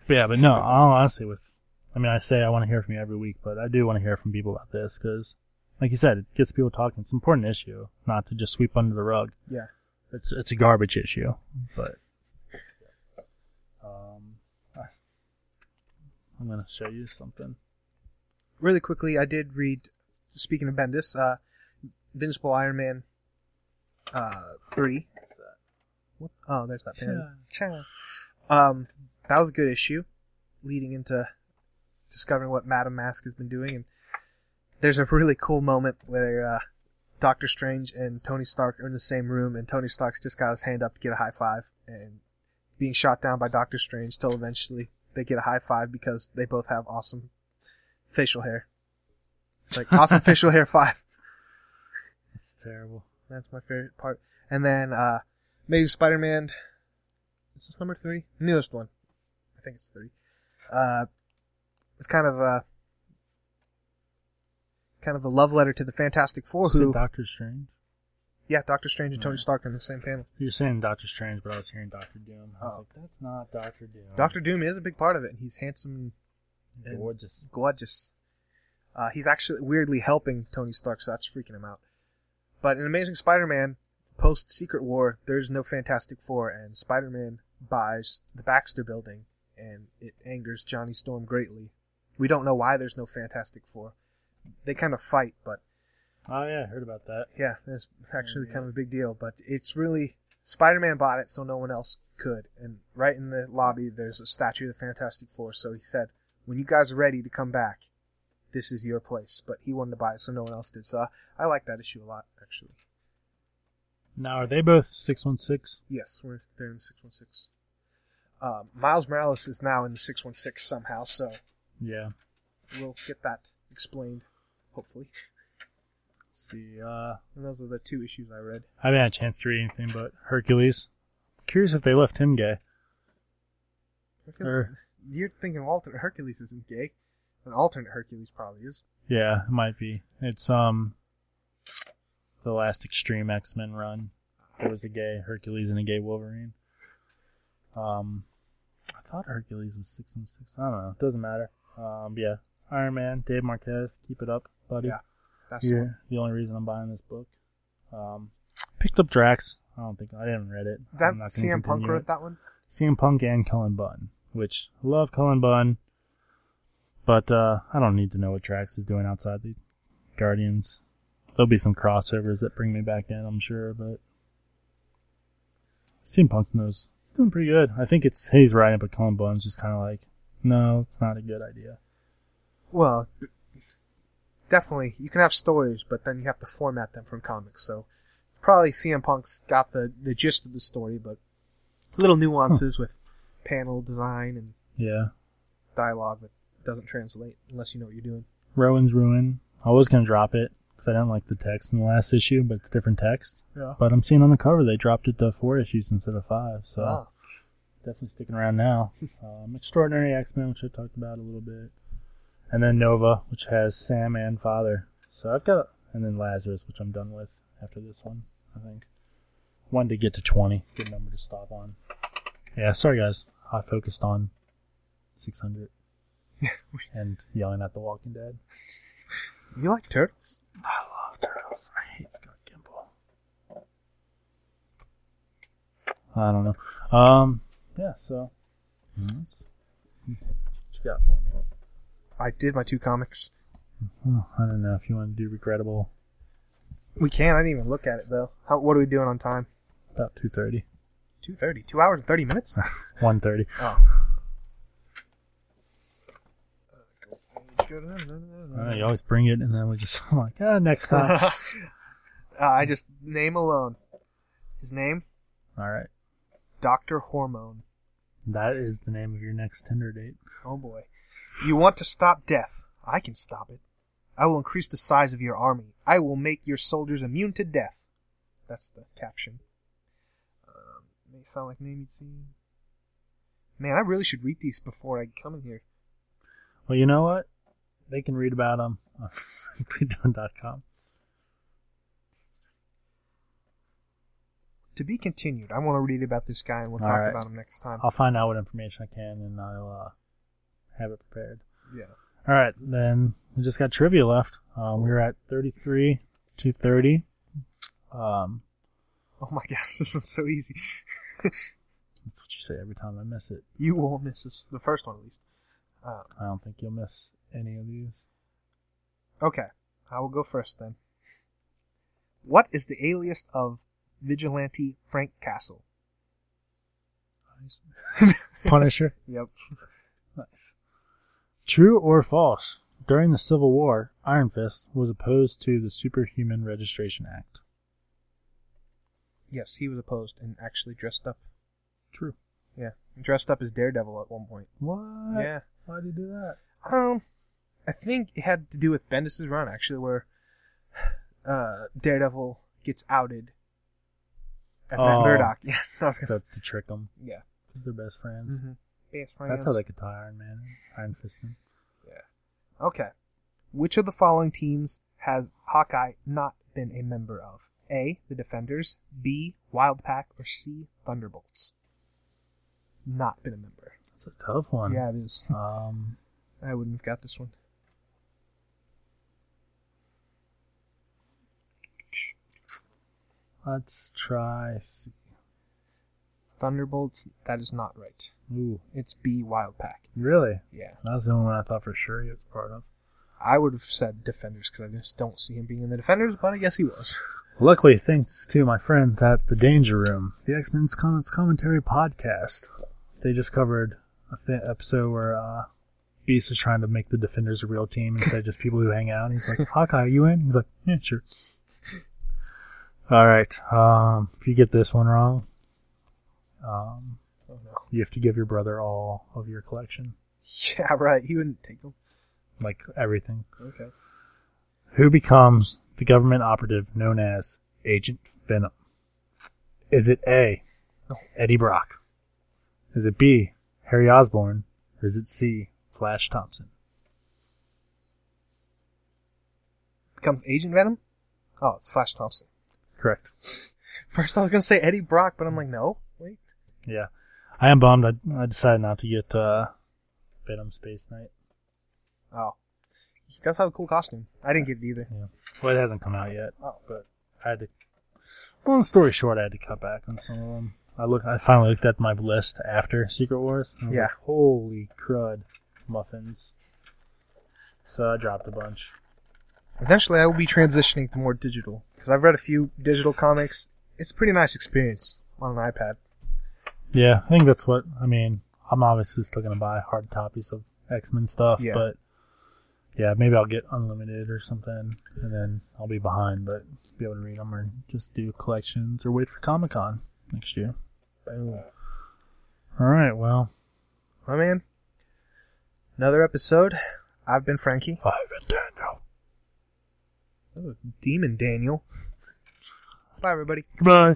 yeah, but no, honestly with, I mean, I say I want to hear from you every week, but I do want to hear from people about this because, like you said, it gets people talking. It's an important issue, not to just sweep under the rug. Yeah. It's it's a garbage issue, but um, I- I'm gonna show you something. Really quickly, I did read, speaking of Bendis, uh, Invincible Iron Man uh, 3. What? Oh, there's that pen. Cha. Um, that was a good issue, leading into discovering what Madame Masque has been doing. And there's a really cool moment where uh, Doctor Strange and Tony Stark are in the same room, and Tony Stark's just got his hand up to get a high five, and being shot down by Doctor Strange till eventually they get a high five because they both have awesome facial hair. It's like awesome facial hair five. It's terrible. That's my favorite part. And then uh Amazing Spider-Man. Is this number three? Newest one. I think it's three. Uh, it's kind of a kind of a love letter to the Fantastic Four. Is it Who? Doctor Strange? Yeah, Doctor Strange and Tony Right. Stark are in the same panel. You're saying Doctor Strange, but I was hearing Doctor Doom. I was Oh. like, that's not Doctor Doom. Doctor Doom is a big part of it, and he's handsome and gorgeous. gorgeous. Uh, he's actually weirdly helping Tony Stark, so that's freaking him out. But in Amazing Spider-Man, post Secret War, there's no Fantastic Four, and Spider-Man buys the Baxter Building, and it angers Johnny Storm greatly. We don't know why there's no Fantastic Four. They kind of fight, but Oh yeah, I heard about that. yeah, that's actually Yeah. kind of a big deal. But it's really Spider-Man bought it, so no one else could. And right in the lobby, there's a statue of the Fantastic Four. So he said, "When you guys are ready to come back, this is your place." But he wanted to buy it, so no one else did. So I like that issue a lot, actually. Now are they both six one six? Yes, we're there in six one six. Um, Miles Morales is now in the six one six somehow, so Yeah. we'll get that explained, hopefully. Let's see, uh, And those are the two issues I read. I haven't had a chance to read anything but Hercules. Curious if they left him gay. Or You're thinking alternate Hercules isn't gay. An alternate Hercules probably is. yeah, it might be. It's um the last Extreme X Men run. There was a gay Hercules and a gay Wolverine. Um, I thought Hercules was six and six. I don't know. It doesn't matter. Um, yeah, Iron Man, Dave Marquez, keep it up, buddy. Yeah, That's the. You're the only reason I'm buying this book. Um, picked up Drax. I don't think I haven't read it. That CM Punk wrote it. that one. CM Punk and Cullen Bunn, which I love Cullen Bunn, but uh, I don't need to know what Drax is doing outside the Guardians. There'll be some crossovers that bring me back in, I'm sure, but CM Punk knows he's doing pretty good. I think it's he's right, but Cullen Bunn's just kind of like, no, it's not a good idea. Well, definitely you can have stories, but then you have to format them from comics. So probably CM Punk's got the the gist of the story, but little nuances with panel design and Yeah, dialogue that doesn't translate unless you know what you're doing. Rowan's Ruin. I was gonna drop it because I didn't like the text in the last issue, but it's different text. Yeah. But I'm seeing on the cover they dropped it to four issues instead of five, so Ah. definitely sticking around now. um, Extraordinary X Men, which I talked about a little bit, and then Nova, which has Sam and Father. So I've got, and then Lazarus, which I'm done with after this one. I think one to get to twenty, good number to stop on. Yeah, sorry guys, I focused on six hundred and yelling at The Walking Dead. You like turtles? I love turtles. I hate Scott Gimple. I don't know. Um, yeah. So, that's- what you got for me? I did my two comics. Oh, I don't know if you want to do regrettable. We can. I didn't even look at it though. How? What are we doing on time? About two thirty. Two thirty. Two hours and thirty minutes. One thirty. oh. Uh, you always bring it, and then we just I'm like, ah, next time. uh, I just name alone. His name, All right, Doctor Hormone. that is the name of your next Tinder date. Oh boy. You want to stop death? I can stop it. I will increase the size of your army. I will make your soldiers immune to death. That's the caption. Um, may sound like name you've seen. Man, I really should read these before I come in here. Well, you know what? They can read about them on freedomdone.com. To be continued. I want to read about this guy and we'll All talk right. about him next time. I'll find out what information I can, and I'll uh, have it prepared. Yeah. All right, then we just got trivia left. Um, we were at 33 to 30. Um, Oh my gosh, this one's so easy. that's what you say every time I miss it. you won't miss this. The first one, at least. Uh, I don't think you'll miss any of these. okay. I will go first then. What is the alias of vigilante Frank Castle? Punisher. Yep. Nice. True or false? During the Civil War, Iron Fist was opposed to the Superhuman Registration Act. Yes, he was opposed and actually dressed up. True. Yeah, dressed up as Daredevil at one point. What? Yeah. Why did he do that? Um, I think it had to do with Bendis's run actually, where uh Daredevil gets outed as Oh. Matt Murdock. Yeah, I was So gonna, that's to trick them. yeah. Because they're best friends. Mm-hmm. Best friends. That's how they could tie Iron Man, Iron Fist him. Okay. Which of the following teams has Hawkeye not been a member of? A. The Defenders. B. Wild Pack. Or C. Thunderbolts. Not been a member. It's a tough one. Yeah, it is. Um, I wouldn't have got this one. Let's try C. Thunderbolts. That is not right. Ooh, It's B. Wild Pack. really? Yeah. That was the only one I thought for sure he was part of. I would have said Defenders because I just don't see him being in the Defenders, but I guess he was. Luckily, thanks to my friends at the Danger Room, the X Men's Comments Commentary podcast, they just covered a th- episode where uh, Beast is trying to make the Defenders a real team instead of just people who hang out. He's like, Hawkeye, are you in? He's like, yeah, sure. All right. Um, if you get this one wrong, um, you have to give your brother all of your collection, Yeah, right. He wouldn't take them. like everything. Okay. Who becomes the government operative known as Agent Venom? Is it A. Eddie Brock? Is it B. Harry Osborn? Or is it C. Flash Thompson? Becomes Agent Venom? Oh, it's Flash Thompson. Correct. First I was gonna say Eddie Brock, but I'm like, no. Wait. Yeah. I am bummed. I, I decided not to get uh, Venom Space Knight. Oh. He does have a cool costume. I didn't get it either. Yeah. Well, it hasn't come out yet, Oh. but I had to. Long story short, I had to cut back on some of them. I look. I finally looked at my list after Secret Wars. and I was Yeah. like, Holy crud, muffins. So I dropped a bunch. Eventually I will be transitioning to more digital. Because I've read a few digital comics. It's a pretty nice experience on an iPad. Yeah, I think that's what I mean. I'm obviously still gonna buy hard copies of X Men stuff, Yeah. but yeah, maybe I'll get unlimited or something, and then I'll be behind, but be able to read them or just do collections or wait for Comic Con next year. Boom. All right, well, My man. Another episode. I've been Frankie. I've been Daniel. Oh, Demon Daniel. Bye, everybody. Goodbye.